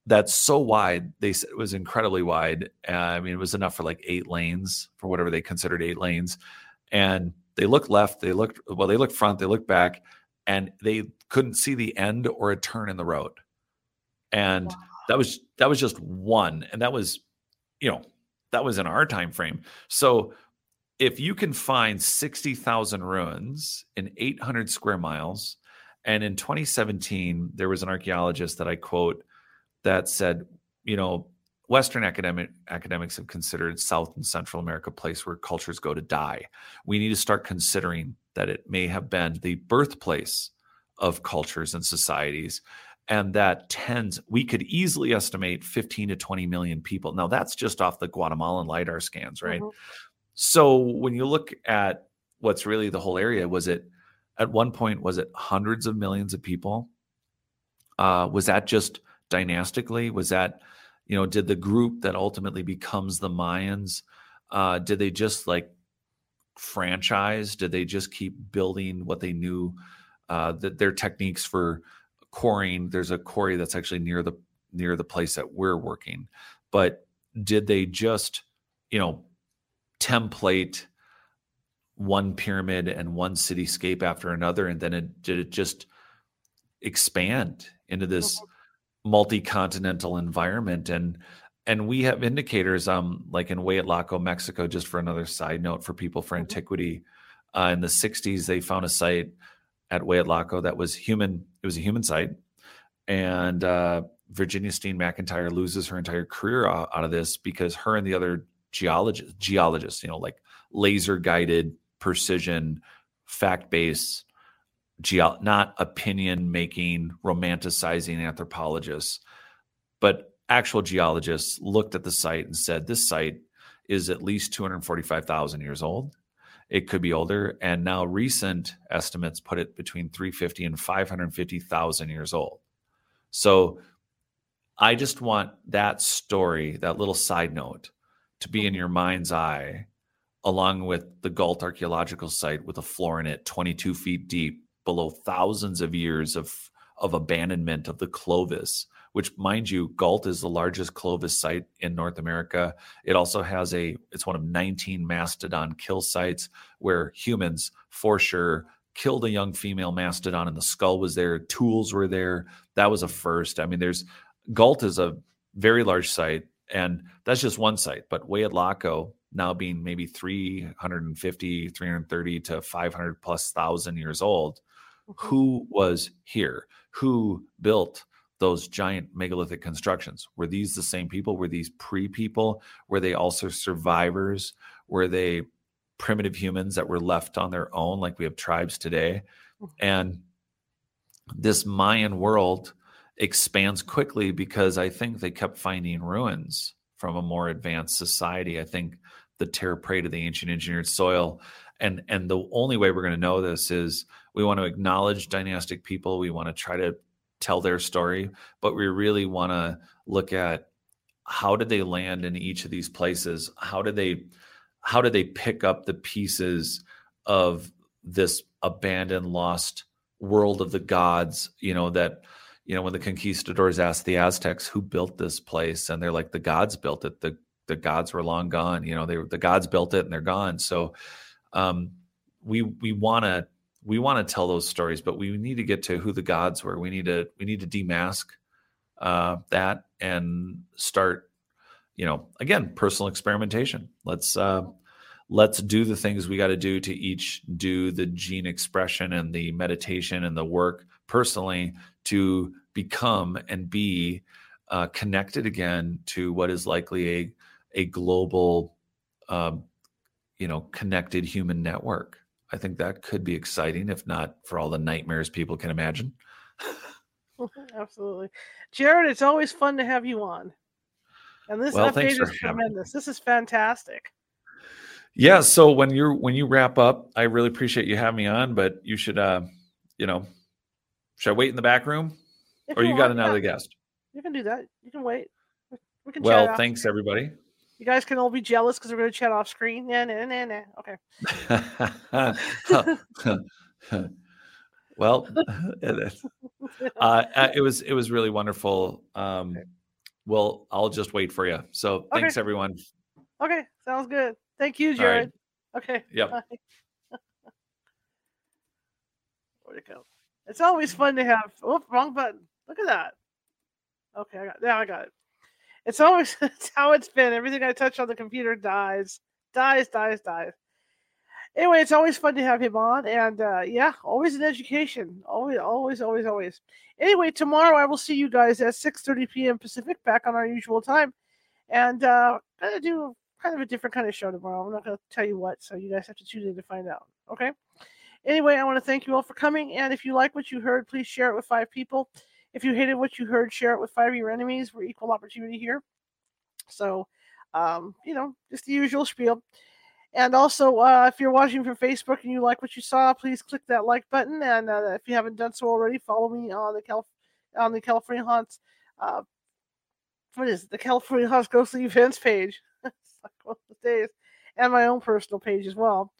that's so wide. They said it was incredibly wide. Uh, I mean, it was enough for like eight lanes for whatever they considered eight lanes. And they looked left, they looked well, they looked front, they looked back, and they couldn't see the end or a turn in the road. And wow that was that was just one and that was you know that was in our time frame so if you can find 60,000 ruins in 800 square miles and in 2017 there was an archaeologist that I quote that said you know western academic academics have considered south and central america a place where cultures go to die. We need to start considering that it may have been the birthplace of cultures and societies and that tends we could easily estimate 15 to 20 million people. Now that's just off the guatemalan lidar scans right? Mm-hmm. so when you look at what's really the whole area was it at one point was it hundreds of millions of people? Uh, was that just dynastically? Was that you know did the group that ultimately becomes the mayans uh, did they just like franchise? Did they just keep building what they knew uh, that their techniques for quarrying there's a quarry that's actually near the near the place that we're working. But did they just you know template one pyramid and one cityscape after another and then it did it just expand into this mm-hmm. Multi-continental environment and and we have indicators um like in Hueyatlaco, Mexico just for another side note for people for mm-hmm. antiquity uh, in the 60s they found a site at Hueyatlaco that was human. It was a human site, and uh, Virginia Steen McIntyre loses her entire career out, out of this because her and the other geologists, geologists, you know, like laser guided precision, fact based, not opinion making, romanticizing anthropologists, but actual geologists looked at the site and said this site is at least 245,000 years old it could be older. And now recent estimates put it between 350 and 550,000 years old. So I just want that story, that little side note, to be in your mind's eye, along with the Gault archaeological site with a floor in it 22 feet deep, below thousands of years of, of abandonment of the Clovis which mind you, Gault is the largest Clovis site in North America. It also has a, it's one of 19 mastodon kill sites where humans, for sure, killed a young female mastodon and the skull was there, tools were there. That was a first. I mean, there's, Gault is a very large site, and that's just one site. But Hueyatlaco, now being maybe 350, 330 to 500 plus thousand years old. Who was here? Who built those giant megalithic constructions. Were these the same people? Were these pre people? Were they also survivors? Were they primitive humans that were left on their own, like we have tribes today? Mm-hmm. And this Mayan world expands quickly because I think they kept finding ruins from a more advanced society. I think the terra preta to the ancient engineered soil. And and the only way we're going to know this is we want to acknowledge dynastic people. We want to try to tell their story, but we really want to look at how did they land in each of these places? How did they how did they pick up the pieces of this abandoned, lost world of the gods? You know that you know when the conquistadors asked the Aztecs who built this place, and they're like the gods built it. The the gods were long gone. You know they the gods built it and they're gone. So um, we we want to we want to tell those stories, but we need to get to who the gods were. We need to we need to demask uh, that and start, you know, again, personal experimentation. Let's uh, let's do the things we got to do to each do the gene expression and the meditation and the work personally to become and be uh, connected again to what is likely a a global, um, you know, connected human network. I think that could be exciting, if not for all the nightmares people can imagine. Absolutely. Jared, it's always fun to have you on. And this well, update is tremendous. This is fantastic. Yeah, so when you're when you wrap up, I really appreciate you having me on, but you should uh, you know, should I wait in the back room? If or you, you got another guest? You can do that. You can wait. We can Well, thanks everybody. You guys can all be jealous because we're going to chat off screen. Yeah, nah, nah, nah. Okay. well, uh, it was it was really wonderful. Um. Well, I'll just wait for you. So thanks, okay. everyone. Okay, sounds good. Thank you, Jared. Right. Okay. Yep. Where'd it go? It's always fun to have. Oh, wrong button. Look at that. Okay, I got. Yeah, I got it. It's always it's how it's been. Everything I touch on the computer dies, dies, dies, dies. Anyway, it's always fun to have him on, and uh, yeah, always an education. Always, always, always, always. Anyway, tomorrow I will see you guys at 6:30 p.m. Pacific, back on our usual time, and uh, gonna do kind of a different kind of show tomorrow. I'm not gonna tell you what, so you guys have to tune in to find out. Okay. Anyway, I want to thank you all for coming, and if you like what you heard, please share it with five people. If you hated what you heard, share it with five of your enemies. We're equal opportunity here. So, um, you know, just the usual spiel. And also, uh, if you're watching from Facebook and you like what you saw, please click that like button. And uh, if you haven't done so already, follow me on the Cal- on the California Haunts. Uh, what is it? the California Haunts Ghostly Events page? days, and my own personal page as well.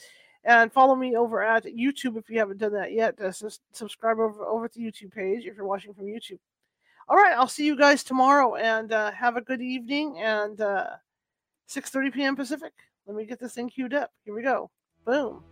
And follow me over at YouTube if you haven't done that yet. Uh, subscribe over over to the YouTube page if you're watching from YouTube. All right, I'll see you guys tomorrow, and uh, have a good evening. And uh, 6:30 p.m. Pacific. Let me get this thing queued up. Here we go. Boom.